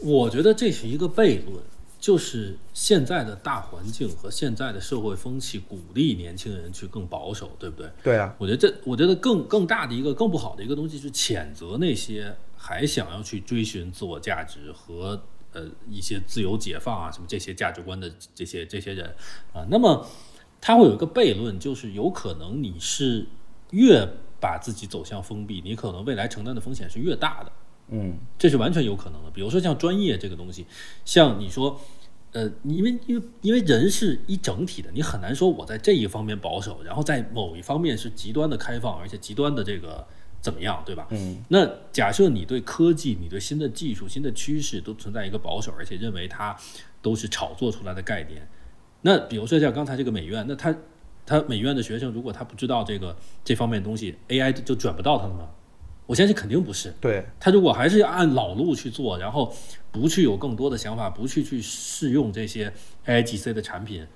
我觉得这是一个悖论，就是现在的大环境和现在的社会风气鼓励年轻人去更保守，对不对？对啊，我觉得这，我觉得更更大的一个更不好的一个东西是谴责那些还想要去追寻自我价值和呃一些自由解放啊什么这些价值观的这些这些人啊。那么他会有一个悖论，就是有可能你是越把自己走向封闭，你可能未来承担的风险是越大的。嗯，这是完全有可能的。比如说像专业这个东西，像你说，呃，因为因为因为人是一整体的，你很难说我在这一方面保守，然后在某一方面是极端的开放，而且极端的这个怎么样，对吧？嗯，那假设你对科技、你对新的技术、新的趋势都存在一个保守，而且认为它都是炒作出来的概念，那比如说像刚才这个美院，那他他美院的学生如果他不知道这个这方面东西，AI 就转不到他了吗？我相信肯定不是。对，他如果还是按老路去做，然后不去有更多的想法，不去去试用这些 AIGC 的产品，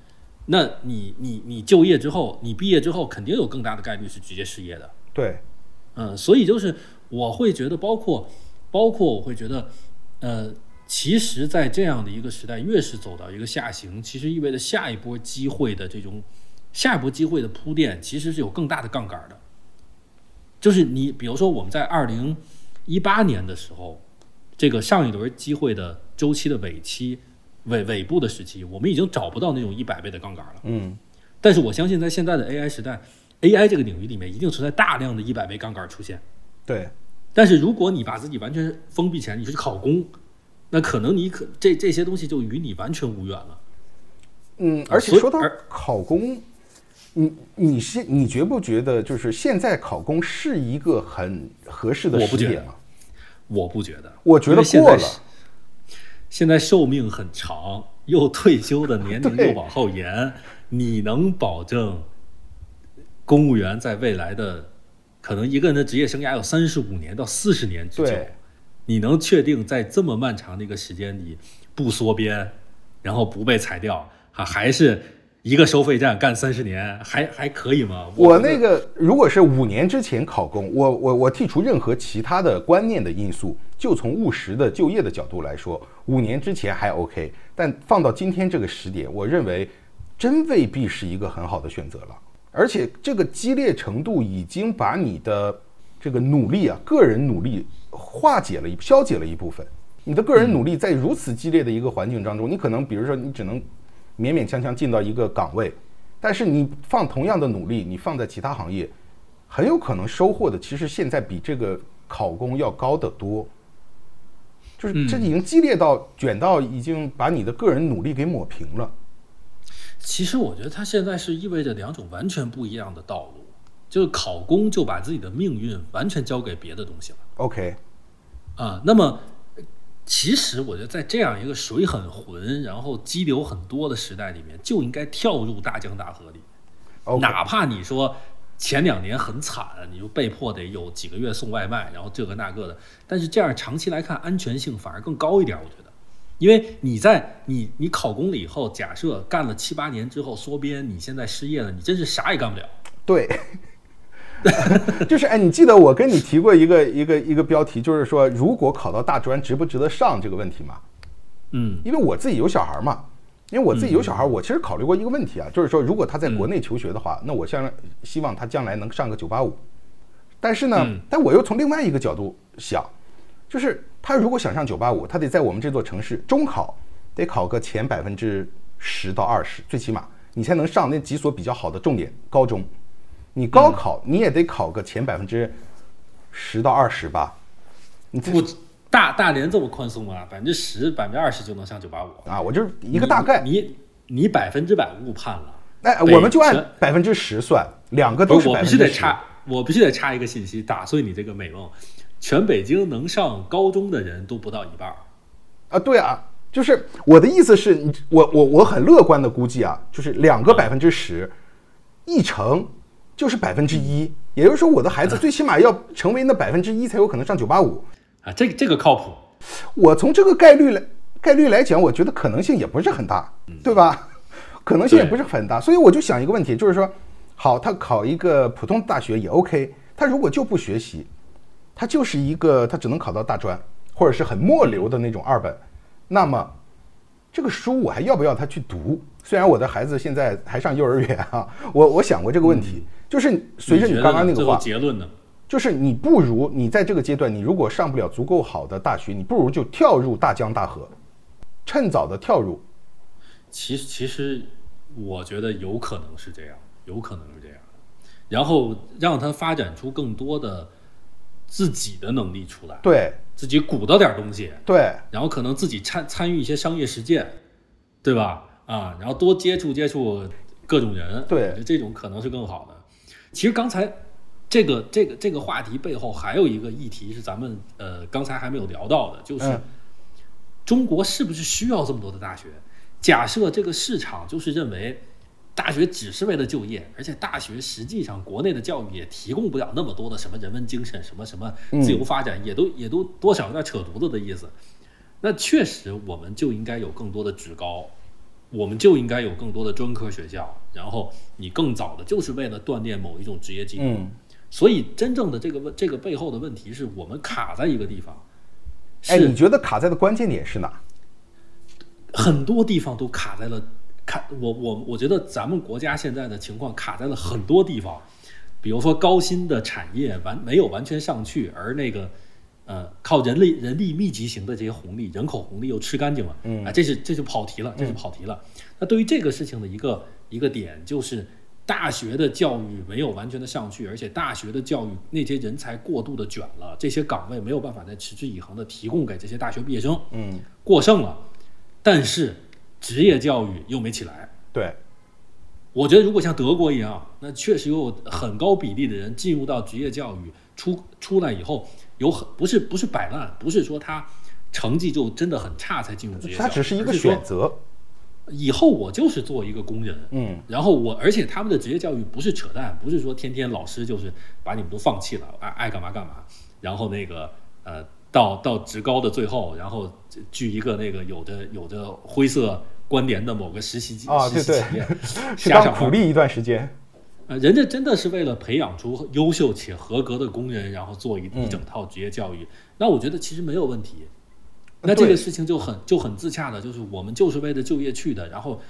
那你你你就业之后，你毕业之后肯定有更大的概率是直接失业的。对，嗯，所以就是我会觉得，包括包括我会觉得，呃，其实，在这样的一个时代，越是走到一个下行，其实意味着下一波机会的这种下一波机会的铺垫，其实是有更大的杠杆的。就是你比如说，我们在二零一八年的时候，这个上一轮机会的周期的尾期尾尾部的时期，我们已经找不到那种一百倍的杠杆了。嗯，但是我相信，在现在的 AI 时代，AI 这个领域里面一定存在大量的一百倍杠杆出现。对，但是如果你把自己完全封闭起来，你去考公，那可能你可这这些东西就与你完全无缘了。嗯，而且说到考公，你你是你觉不觉得就是现在考公是一个很合适的时点吗？我不觉得，我觉得现过了在。现在寿命很长，又退休的年龄又往后延，你能保证公务员在未来的可能一个人的职业生涯有三十五年到四十年之久，你能确定在这么漫长的一个时间里不缩编，然后不被裁掉，还还是一个收费站干三十年，还还可以吗？我那个如果是五年之前考公，我我我剔除任何其他的观念的因素，就从务实的就业的角度来说，五年之前还 OK，但放到今天这个时点，我认为真未必是一个很好的选择了。而且这个激烈程度已经把你的这个努力啊，个人努力化解了一消解了一部分。你的个人努力在如此激烈的一个环境当中，你可能比如说你只能勉勉强强进到一个岗位，但是你放同样的努力，你放在其他行业，很有可能收获的其实现在比这个考公要高得多。就是这已经激烈到卷到已经把你的个人努力给抹平了。其实我觉得它现在是意味着两种完全不一样的道路，就是考公就把自己的命运完全交给别的东西了 OK，啊。那么，其实我觉得在这样一个水很浑，然后激流很多的时代里面，就应该跳入大江大河里。哪怕你说前两年很惨，你就被迫得有几个月送外卖，然后这个那个的，但是这样长期来看，安全性反而更高一点，我觉得。因为你在你你考公了以后，假设干了七八年之后缩编，你现在失业了，你真是啥也干不了。对，就是哎，你记得我跟你提过一个一个一个标题，就是说如果考到大专值不值得上这个问题吗？嗯因为我自己有小孩嘛，因为我自己有小孩，我其实考虑过一个问题啊，就是说如果他在国内求学的话，那我将来希望他将来能上个九八五。但是呢，嗯但我又从另外一个角度想，就是他如果想上九八五，他得在我们这座城市中考得考个前百分之十到二十，最起码你才能上那几所比较好的重点高中。你高考你也得考个前百分之十到二十吧？你大大连这么宽松啊，百分之十、百分之二十就能上九八五，啊，我就是一个大概。你你百分之百误判了。哎，我们就按百分之十算，两个都是不是，我必须百分之十。得插，我必须得插一个信息，打碎你这个美梦。全北京能上高中的人都不到一半儿。啊，对啊，就是我的意思是，你我我我很乐观的估计啊，就是两个百分之十，一乘就是百分之一，也就是说，我的孩子最起码要成为那百分之一才有可能上九八五。啊，这个这个靠谱。我从这个概率来概率来讲，我觉得可能性也不是很大，对吧？可能性也不是很大，所以我就想一个问题，就是说，好，他考一个普通大学也 OK，他如果就不学习，他就是一个他只能考到大专或者是很末流的那种二本，那么这个书我还要不要他去读？虽然我的孩子现在还上幼儿园啊，我我想过这个问题，就是随着你刚刚那个话，结论呢？就是你不如你在这个阶段，你如果上不了足够好的大学，你不如就跳入大江大河，趁早的跳入。其实其实我觉得有可能是这样，有可能是这样，然后让他发展出更多的自己的能力出来，对自己鼓捣点东西，对然后可能自己参参与一些商业实践，对吧？啊，然后多接触接触各种人，对我觉得这种可能是更好的。其实刚才这个这个这个话题背后还有一个议题是咱们呃刚才还没有聊到的，就是嗯中国是不是需要这么多的大学？假设这个市场就是认为大学只是为了就业，而且大学实际上国内的教育也提供不了那么多的什么人文精神、什么什么自由发展，也都也都多少有点扯犊子的意思。那确实，我们就应该有更多的职高，我们就应该有更多的专科学校，然后你更早的就是为了锻炼某一种职业技能。嗯，所以真正的这个问这个背后的问题是我们卡在一个地方，哎，你觉得卡在的关键点是哪？很多地方都卡在了卡我我我觉得咱们国家现在的情况卡在了很多地方，比如说高新的产业完没有完全上去，而那个呃靠人力人力密集型的这些红利，人口红利又吃干净了，嗯啊，这是这就跑题了，这是跑题了。那对于这个事情的一个一个点就是。大学的教育没有完全的上去，而且大学的教育那些人才过度的卷了，这些岗位没有办法再持之以恒的提供给这些大学毕业生，嗯，过剩了，但是职业教育又没起来。对，我觉得如果像德国一样，那确实有很高比例的人进入到职业教育，出出来以后有很不是不是摆烂，不是说他成绩就真的很差才进入职业教育，它只是一个选择。以后我就是做一个工人，嗯，然后我而且他们的职业教育不是扯淡，不是说天天老师就是把你们都放弃了，爱爱干嘛干嘛，然后那个呃到到职高的最后，然后据一个那个有着有着灰色关联的某个实习啊实习企业去瞎上班当苦力一段时间。呃，人家真的是为了培养出优秀且合格的工人，然后做一嗯一整套职业教育。那我觉得其实没有问题。嗯那这个事情就很就很自洽的，就是我们就是为了就业去的，然后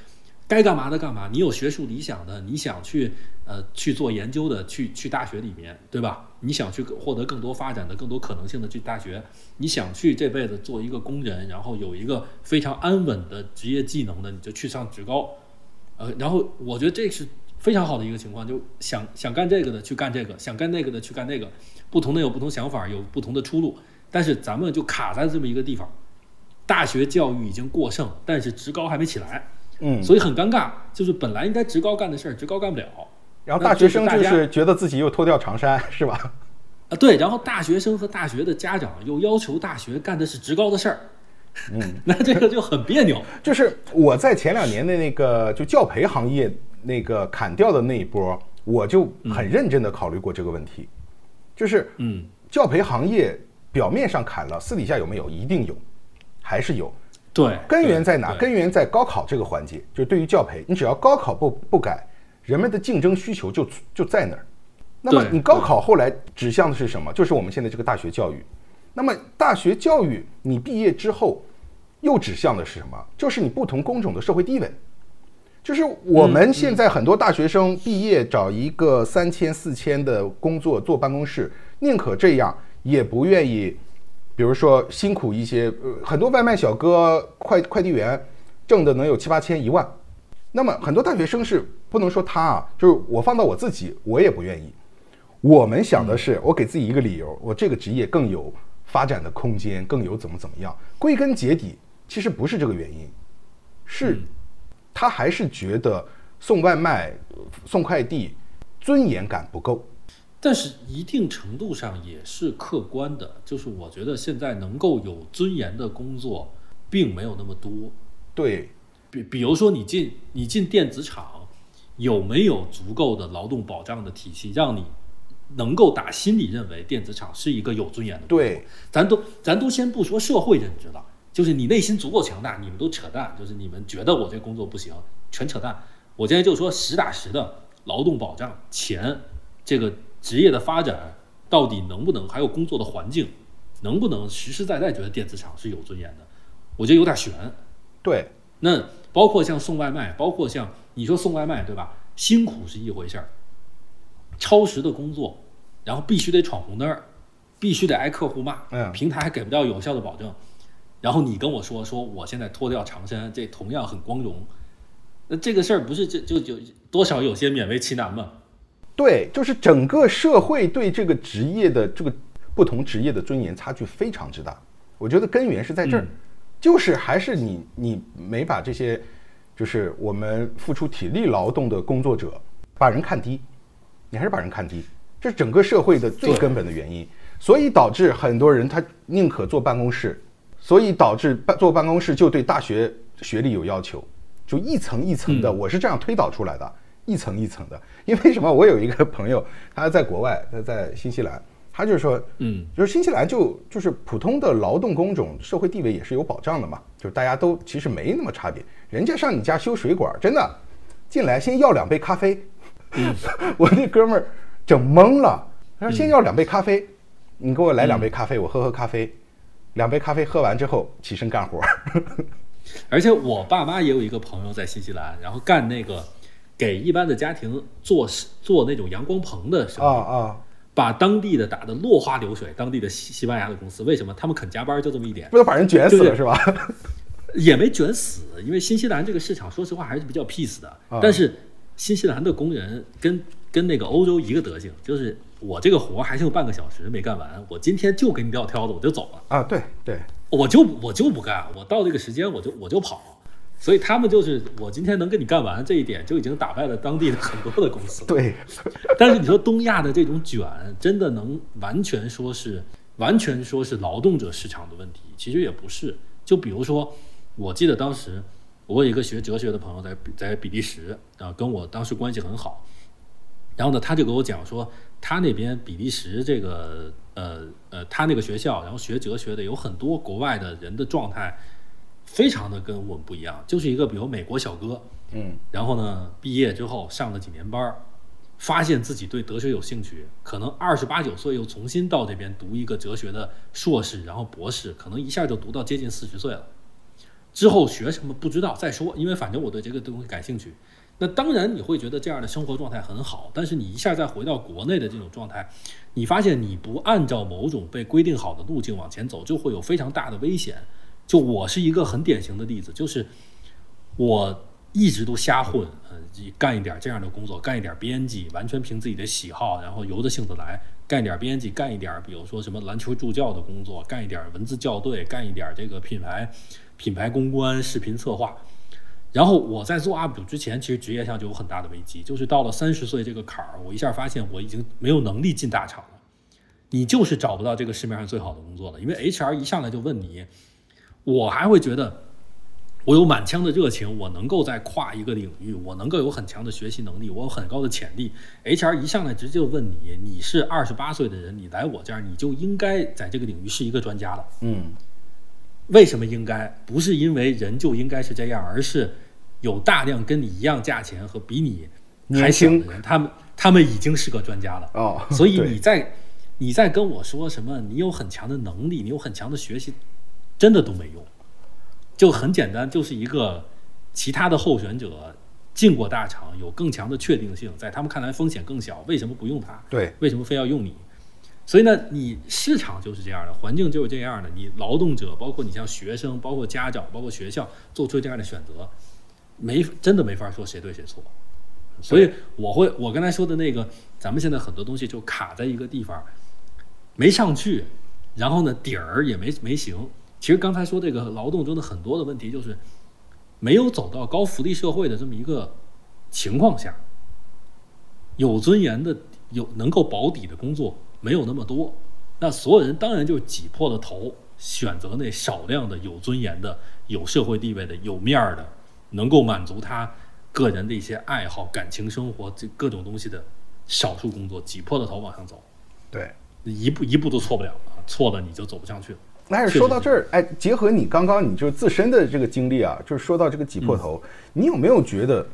该干嘛的干嘛。你有学术理想的，你想去呃去做研究的，去去大学里面，对吧？你想去获得更多发展的、更多可能性的去大学，你想去这辈子做一个工人，然后有一个非常安稳的职业技能的，你就去上职高。呃，然后我觉得这是非常好的一个情况，就想想干这个的去干这个，想干那个的去干那个，不同的有不同想法，有不同的出路，但是咱们就卡在这么一个地方，大学教育已经过剩，但是职高还没起来，嗯，所以很尴尬，就是本来应该职高干的事儿，职高干不了。然后大学生就是觉得自己又脱掉长衫，是吧？啊，对，然后大学生和大学的家长又要求大学干的是职高的事儿，嗯，那这个就很别扭。就是我在前两年的那个就教培行业那个砍掉的那一波，我就很认真的考虑过这个问题，就是嗯，教培行业表面上砍了，私底下有没有？一定有，还是有。对，根源在哪？根源在高考这个环节，就是对于教培，你只要高考不不改，人们的竞争需求就就在那儿。那么你高考后来指向的是什么？就是我们现在这个大学教育。那么大学教育你毕业之后，又指向的是什么？就是你不同工种的社会地位。就是我们现在很多大学生毕业找一个三千四千的工作坐办公室，宁可这样，也不愿意，比如说辛苦一些。呃，很多外卖小哥、快快递员挣的能有七八千、一万。那么很多大学生是不能说他啊，就是我放到我自己，我也不愿意。我们想的是，我给自己一个理由，我这个职业更有发展的空间，更有怎么怎么样。归根结底，其实不是这个原因，是他还是觉得送外卖、送快递尊严感不够。但是一定程度上也是客观的，就是我觉得现在能够有尊严的工作并没有那么多。对，比比如说你进你进电子厂，有没有足够的劳动保障的体系，让你能够打心里认为电子厂是一个有尊严的工作？对，咱都咱都先不说社会认知了，就是你内心足够强大，你们都扯淡，就是你们觉得我这工作不行，全扯淡。我今天就说实打实的劳动保障、钱，这个职业的发展到底能不能，还有工作的环境，能不能实实在在觉得电子厂是有尊严的？我觉得有点悬。对，那包括像送外卖，包括像你说送外卖，对吧？辛苦是一回事儿，超时的工作，然后必须得闯红灯儿，必须得挨客户骂，嗯平台还给不到有效的保证。然后你跟我说说我现在脱掉长衫，这同样很光荣。那这个事儿不是就就就多少有些勉为其难吗？对，就是整个社会对这个职业的这个不同职业的尊严差距非常之大。我觉得根源是在这儿，嗯就是还是你你没把这些，就是我们付出体力劳动的工作者，把人看低，你还是把人看低。这是整个社会的最根本的原因。所以导致很多人他宁可坐办公室，所以导致办坐办公室就对大学学历有要求，就一层一层的，我是这样推导出来的，一层一层的。因为什么？我有一个朋友，他在国外，他在新西兰，他就说，嗯，就是新西兰就就是普通的劳动工种，社会地位也是有保障的嘛，就是大家都其实没那么差别。人家上你家修水管，真的进来先要两杯咖啡，我那哥们儿整懵了，他说先要两杯咖啡。你给我来两杯咖啡，我喝喝咖啡。两杯咖啡喝完之后，起身干活。而且我爸妈也有一个朋友在新西兰，然后干那个给一般的家庭做做那种阳光棚的生意啊啊，把当地的打得落花流水。当地的西西班牙的公司，为什么他们肯加班就这么一点？不都把人卷死了是吧？也没卷死，因为新西兰这个市场说实话还是比较 peace 的。但是新西兰的工人跟跟那个欧洲一个德行，就是。我这个活还剩半个小时没干完，我今天就给你撂挑子，我就走了啊！对对，我就我就不干，我到这个时间我就我就跑，所以他们就是我今天能跟你干完这一点就已经打败了当地的很多的公司。对，但是你说东亚的这种卷，真的能完全说是完全说是劳动者市场的问题？其实也不是。就比如说，我记得当时我有一个学哲学的朋友在在比利时啊，跟我当时关系很好，然后呢，他就给我讲说。他那边比利时这个呃呃，他那个学校，然后学哲学的有很多国外的人的状态，非常的跟我们不一样，就是一个比如美国小哥，嗯，然后呢毕业之后上了几年班儿，发现自己对哲学有兴趣，可能二十八九岁又重新到这边读一个哲学的硕士，然后博士，可能一下就读到接近四十岁了，之后学什么不知道再说，因为反正我对这个东西感兴趣。那当然你会觉得这样的生活状态很好，但是你一下再回到国内的这种状态，你发现你不按照某种被规定好的路径往前走，就会有非常大的危险。就我是一个很典型的例子，就是我一直都瞎混，嗯，干一点这样的工作，干一点编辑，完全凭自己的喜好，然后由着性子来干一点编辑，干一点比如说什么篮球助教的工作，干一点文字校对，干一点这个品牌品牌公关、视频策划。然后我在做 UP 主之前，其实职业上就有很大的危机，就是到了三十岁这个坎儿，我一下发现我已经没有能力进大厂了。你就是找不到这个市面上最好的工作了，因为 HR 一上来就问你，我还会觉得我有满腔的热情，我能够在跨一个领域，我能够有很强的学习能力，我有很高的潜力。HR 一上来直接就问你，你是二十八岁的人，你来我这儿，你就应该在这个领域是一个专家了。嗯，为什么应该？不是因为人就应该是这样，而是。有大量跟你一样价钱和比你还小的人，他们他们已经是个专家了哦。所以你在你在跟我说什么？你有很强的能力，你有很强的学习，真的都没用。就很简单，就是一个其他的候选者进过大厂，有更强的确定性，在他们看来风险更小，为什么不用他？对，为什么非要用你？所以呢，你市场就是这样的，环境就是这样的。你劳动者，包括你像学生，包括家长，包括学校，做出这样的选择。没真的没法说谁对谁错，所以我会我刚才说的那个，咱们现在很多东西就卡在一个地方，没上去，然后呢底儿也没没行。其实刚才说这个劳动中的很多的问题，就是没有走到高福利社会的这么一个情况下，有尊严的、有能够保底的工作没有那么多，那所有人当然就挤破了头选择那少量的有尊严的、有社会地位的、有面儿的。能够满足他个人的一些爱好、感情生活这各种东西的少数工作，挤破了头往上走，对，一步一步都错不了啊，错了你就走不上去了。但是说到这儿，哎，结合你刚刚你就是自身的这个经历啊，就是说到这个挤破头，你有没有觉得，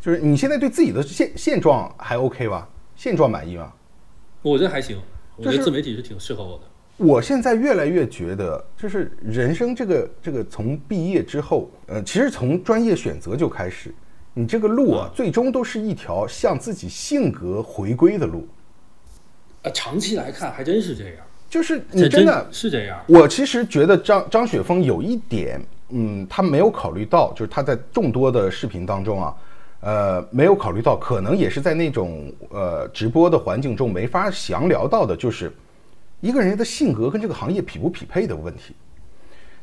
就是你现在对自己的现现状还 OK 吧？现状满意吗？我觉得还行，我觉得自媒体是挺适合我的。我现在越来越觉得，就是人生这个这个从毕业之后，呃，其实从专业选择就开始，你这个路啊，最终都是一条向自己性格回归的路。呃，长期来看还真是这样，就是你真的是这样。我其实觉得张张雪峰有一点，嗯，他没有考虑到，就是他在众多的视频当中啊，呃，没有考虑到，可能也是在那种呃直播的环境中没法详聊到的，就是。一个人的性格跟这个行业匹不匹配的问题，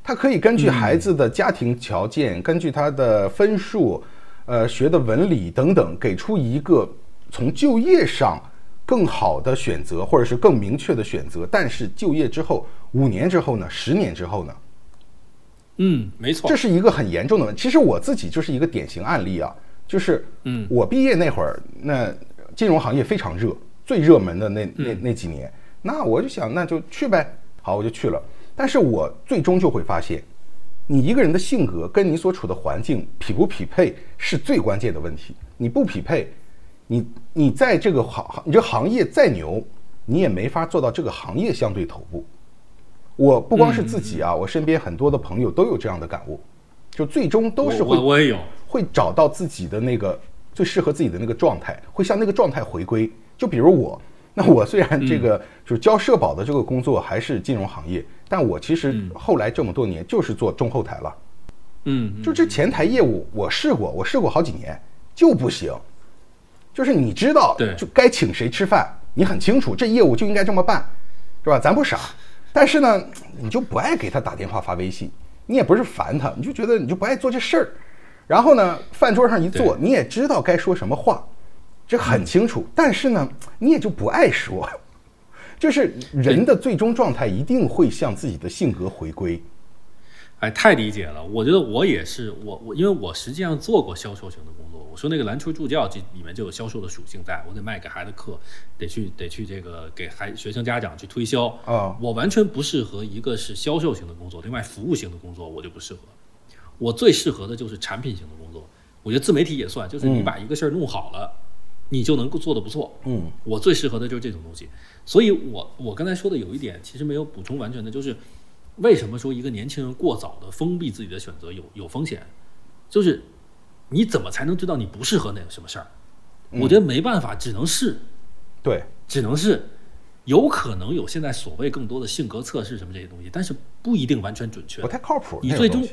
他可以根据孩子的家庭条件，根据他的分数，呃，学的文理等等，给出一个从就业上更好的选择，或者是更明确的选择。但是就业之后，五年之后呢？十年之后呢？嗯，没错，这是一个很严重的问题。其实我自己就是一个典型案例啊，就是嗯，我毕业那会儿，那金融行业非常热，最热门的那那那几年，那我就想，那就去呗。好，我就去了。但是我最终就会发现，你一个人的性格跟你所处的环境匹不匹配是最关键的问题。你不匹配，你你在这个行你这行业再牛，你也没法做到这个行业相对头部。我不光是自己啊，我身边很多的朋友都有这样的感悟，就最终都是会我我也有，会找到自己的那个最适合自己的那个状态，会向那个状态回归。就比如我，那我虽然这个就是交社保的这个工作还是金融行业，但我其实后来这么多年就是做中后台了。嗯，嗯就这前台业务我试过，我试过好几年就不行。就是你知道对，就该请谁吃饭，你很清楚这业务就应该这么办，是吧？咱不傻，但是呢，你就不爱给他打电话发微信，你也不是烦他，你就觉得你就不爱做这事儿。然后呢，饭桌上一坐，你也知道该说什么话，这很清楚。但是呢，你也就不爱说，就是人的最终状态一定会向自己的性格回归。哎，太理解了。我觉得我也是，我我因为我实际上做过销售型的工作。我说那个篮球助教，这里面就有销售的属性在，我得卖给孩子课，得去得去这个给孩学生家长去推销啊我完全不适合一个是销售型的工作，另外服务型的工作我就不适合。我最适合的就是产品型的工作。我觉得自媒体也算，就是你把一个事儿弄好了，你就能够做得不错。嗯，我最适合的就是这种东西。所以我我刚才说的有一点其实没有补充完全的，就是为什么说一个年轻人过早的封闭自己的选择有有风险，就是你怎么才能知道你不适合那个什么事儿？我觉得没办法，只能试，对，只能是有可能有现在所谓更多的性格测试什么这些东西，但是不一定完全准确不。太靠谱。你最终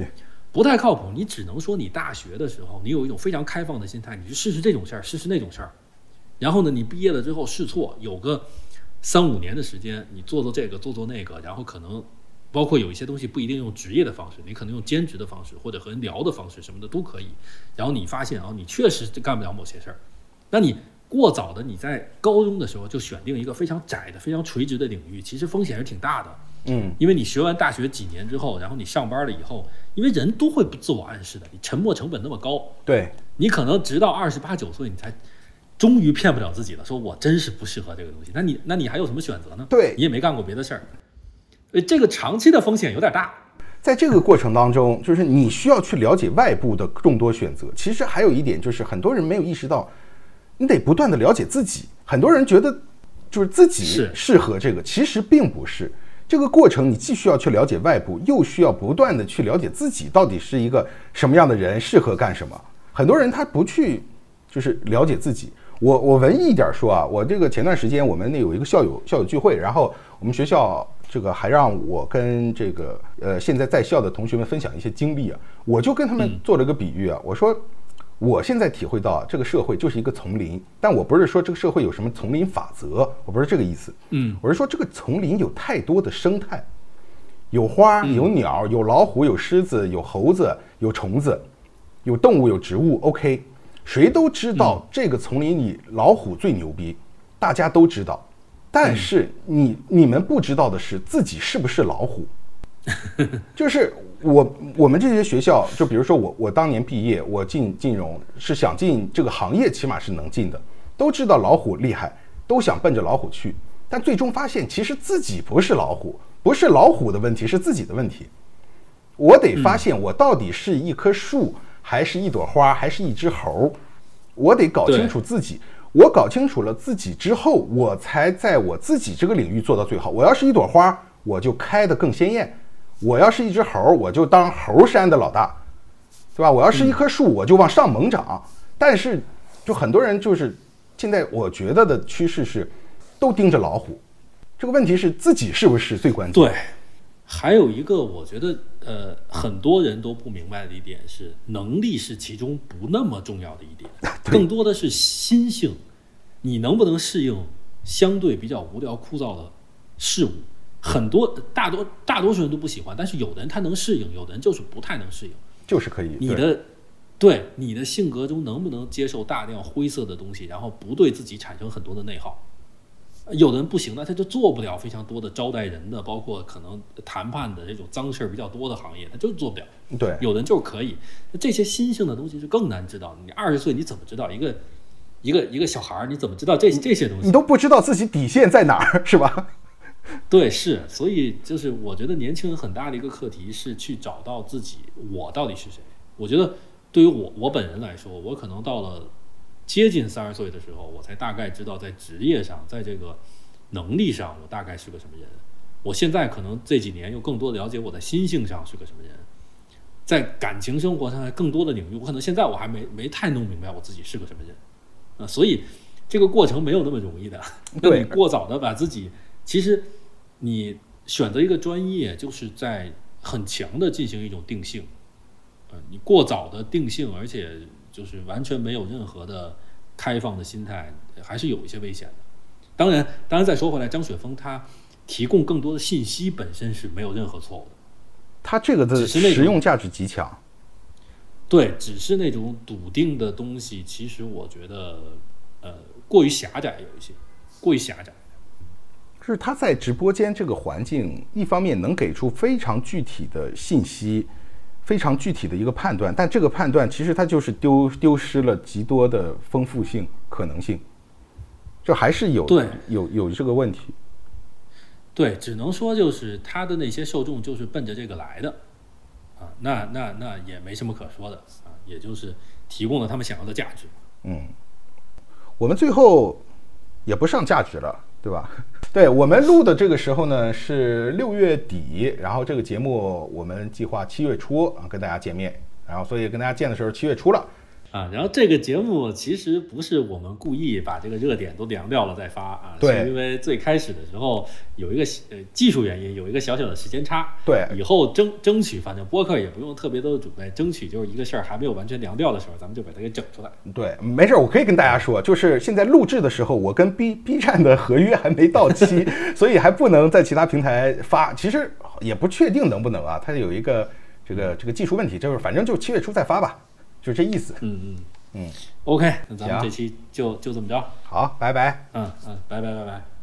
不太靠谱，你只能说你大学的时候，你有一种非常开放的心态，你去试试这种事儿，试试那种事儿，然后呢，你毕业了之后试错，有个三五年的时间，你做做这个，做做那个，然后可能包括有一些东西不一定用职业的方式，你可能用兼职的方式或者和人聊的方式什么的都可以。然后你发现啊，你确实干不了某些事儿，那你过早的你在高中的时候就选定一个非常窄的、非常垂直的领域，其实风险是挺大的。嗯，因为你学完大学几年之后，然后你上班了以后，因为人都会不自我暗示的，你沉没成本那么高，对，你可能直到二十八九岁，你才终于骗不了自己了，说我真是不适合这个东西。那你那你还有什么选择呢？对你也没干过别的事儿，呃，这个长期的风险有点大。在这个过程当中，就是你需要去了解外部的众多选择。其实还有一点就是，很多人没有意识到，你得不断的了解自己。很多人觉得就是自己是适合这个，其实并不是。这个过程你既需要去了解外部，又需要不断的去了解自己到底是一个什么样的人，适合干什么。很多人他不去就是了解自己。我我文艺一点说啊，我这个前段时间我们那有一个校友校友聚会，然后我们学校这个还让我跟这个呃现在在校的同学们分享一些经历啊，我就跟他们做了个比喻啊，我说我现在体会到啊这个社会就是一个丛林，但我不是说这个社会有什么丛林法则，我不是这个意思，嗯，我是说这个丛林有太多的生态，有花，有鸟，有老虎，有狮子，有猴子，有虫子，有动物，有植物。OK，谁都知道这个丛林里老虎最牛逼，大家都知道。但是你你们不知道的是自己是不是老虎，就是我我们这些学校，就比如说我我当年毕业，我进金融是想进这个行业，起码是能进的，都知道老虎厉害，都想奔着老虎去，但最终发现其实自己不是老虎，不是老虎的问题，是自己的问题。我得发现我到底是一棵树，还是一朵花，还是一只猴儿，我得搞清楚自己。我搞清楚了自己之后，我才在我自己这个领域做到最好。我要是一朵花，我就开得更鲜艳；我要是一只猴儿，我就当猴山的老大，对吧？我要是一棵树，我就往上猛长。但是，就很多人就是现在我觉得的趋势是，都盯着老虎。这个问题是自己是不是最关键？对，还有一个我觉得呃很多人都不明白的一点是，能力是其中不那么重要的一点，更多的是心性，你能不能适应相对比较无聊枯燥的事物。很多大多大多数人都不喜欢，但是有的人他能适应，有的人就是不太能适应。就是可以。你的对你的性格中能不能接受大量灰色的东西，然后不对自己产生很多的内耗？有的人不行的，他就做不了非常多的招待人的，包括可能谈判的这种脏事儿比较多的行业，他就做不了。对，有的人就是可以。那这些新兴的东西是更难知道的。你二十岁你怎么知道一个一个一个小孩儿？你怎么知道这这些东西？你都不知道自己底线在哪儿，是吧？对，是。所以就是我觉得年轻人很大的一个课题是去找到自己，我到底是谁？我觉得对于我我本人来说，我可能到了。接近三十岁的时候，我才大概知道在职业上，在这个能力上，我大概是个什么人。我现在可能这几年又更多的了解我在心性上是个什么人，在感情生活上更多的领域，我可能现在我还没没太弄明白我自己是个什么人啊。所以这个过程没有那么容易的。对，你过早的把自己，其实你选择一个专业，就是在很强的进行一种定性。嗯，你过早的定性，而且。就是完全没有任何的开放的心态，还是有一些危险的。当然，当然再说回来，张雪峰他提供更多的信息本身是没有任何错误的。他这个的实用价值极强。对，只是那种笃定的东西，其实我觉得呃过于狭窄，有一些过于狭窄。就是他在直播间这个环境，一方面能给出非常具体的信息。非常具体的一个判断，但这个判断其实它就是丢丢失了极多的丰富性可能性，就还是有对有有这个问题。对，只能说就是他的那些受众就是奔着这个来的啊，那那那也没什么可说的啊，也就是提供了他们想要的价值。嗯，我们最后也不上价值了。对吧？对我们录的这个时候呢是六月底，然后这个节目我们计划七月初啊跟大家见面，然后所以跟大家见的时候七月初了。啊，然后这个节目其实不是我们故意把这个热点都凉掉了再发啊，对，是因为最开始的时候有一个呃技术原因，有一个小小的时间差，对，以后争争取，反正播客也不用特别多的准备，争取就是一个事儿还没有完全凉掉的时候，咱们就把它给整出来。对，没事儿，我可以跟大家说，就是现在录制的时候，我跟 B B 站的合约还没到期，所以还不能在其他平台发，其实也不确定能不能啊，它有一个这个这个技术问题，就是反正就七月初再发吧，就这意思。嗯嗯。嗯，OK，那咱们这期就就这么着。好，拜拜。嗯嗯，拜拜拜拜。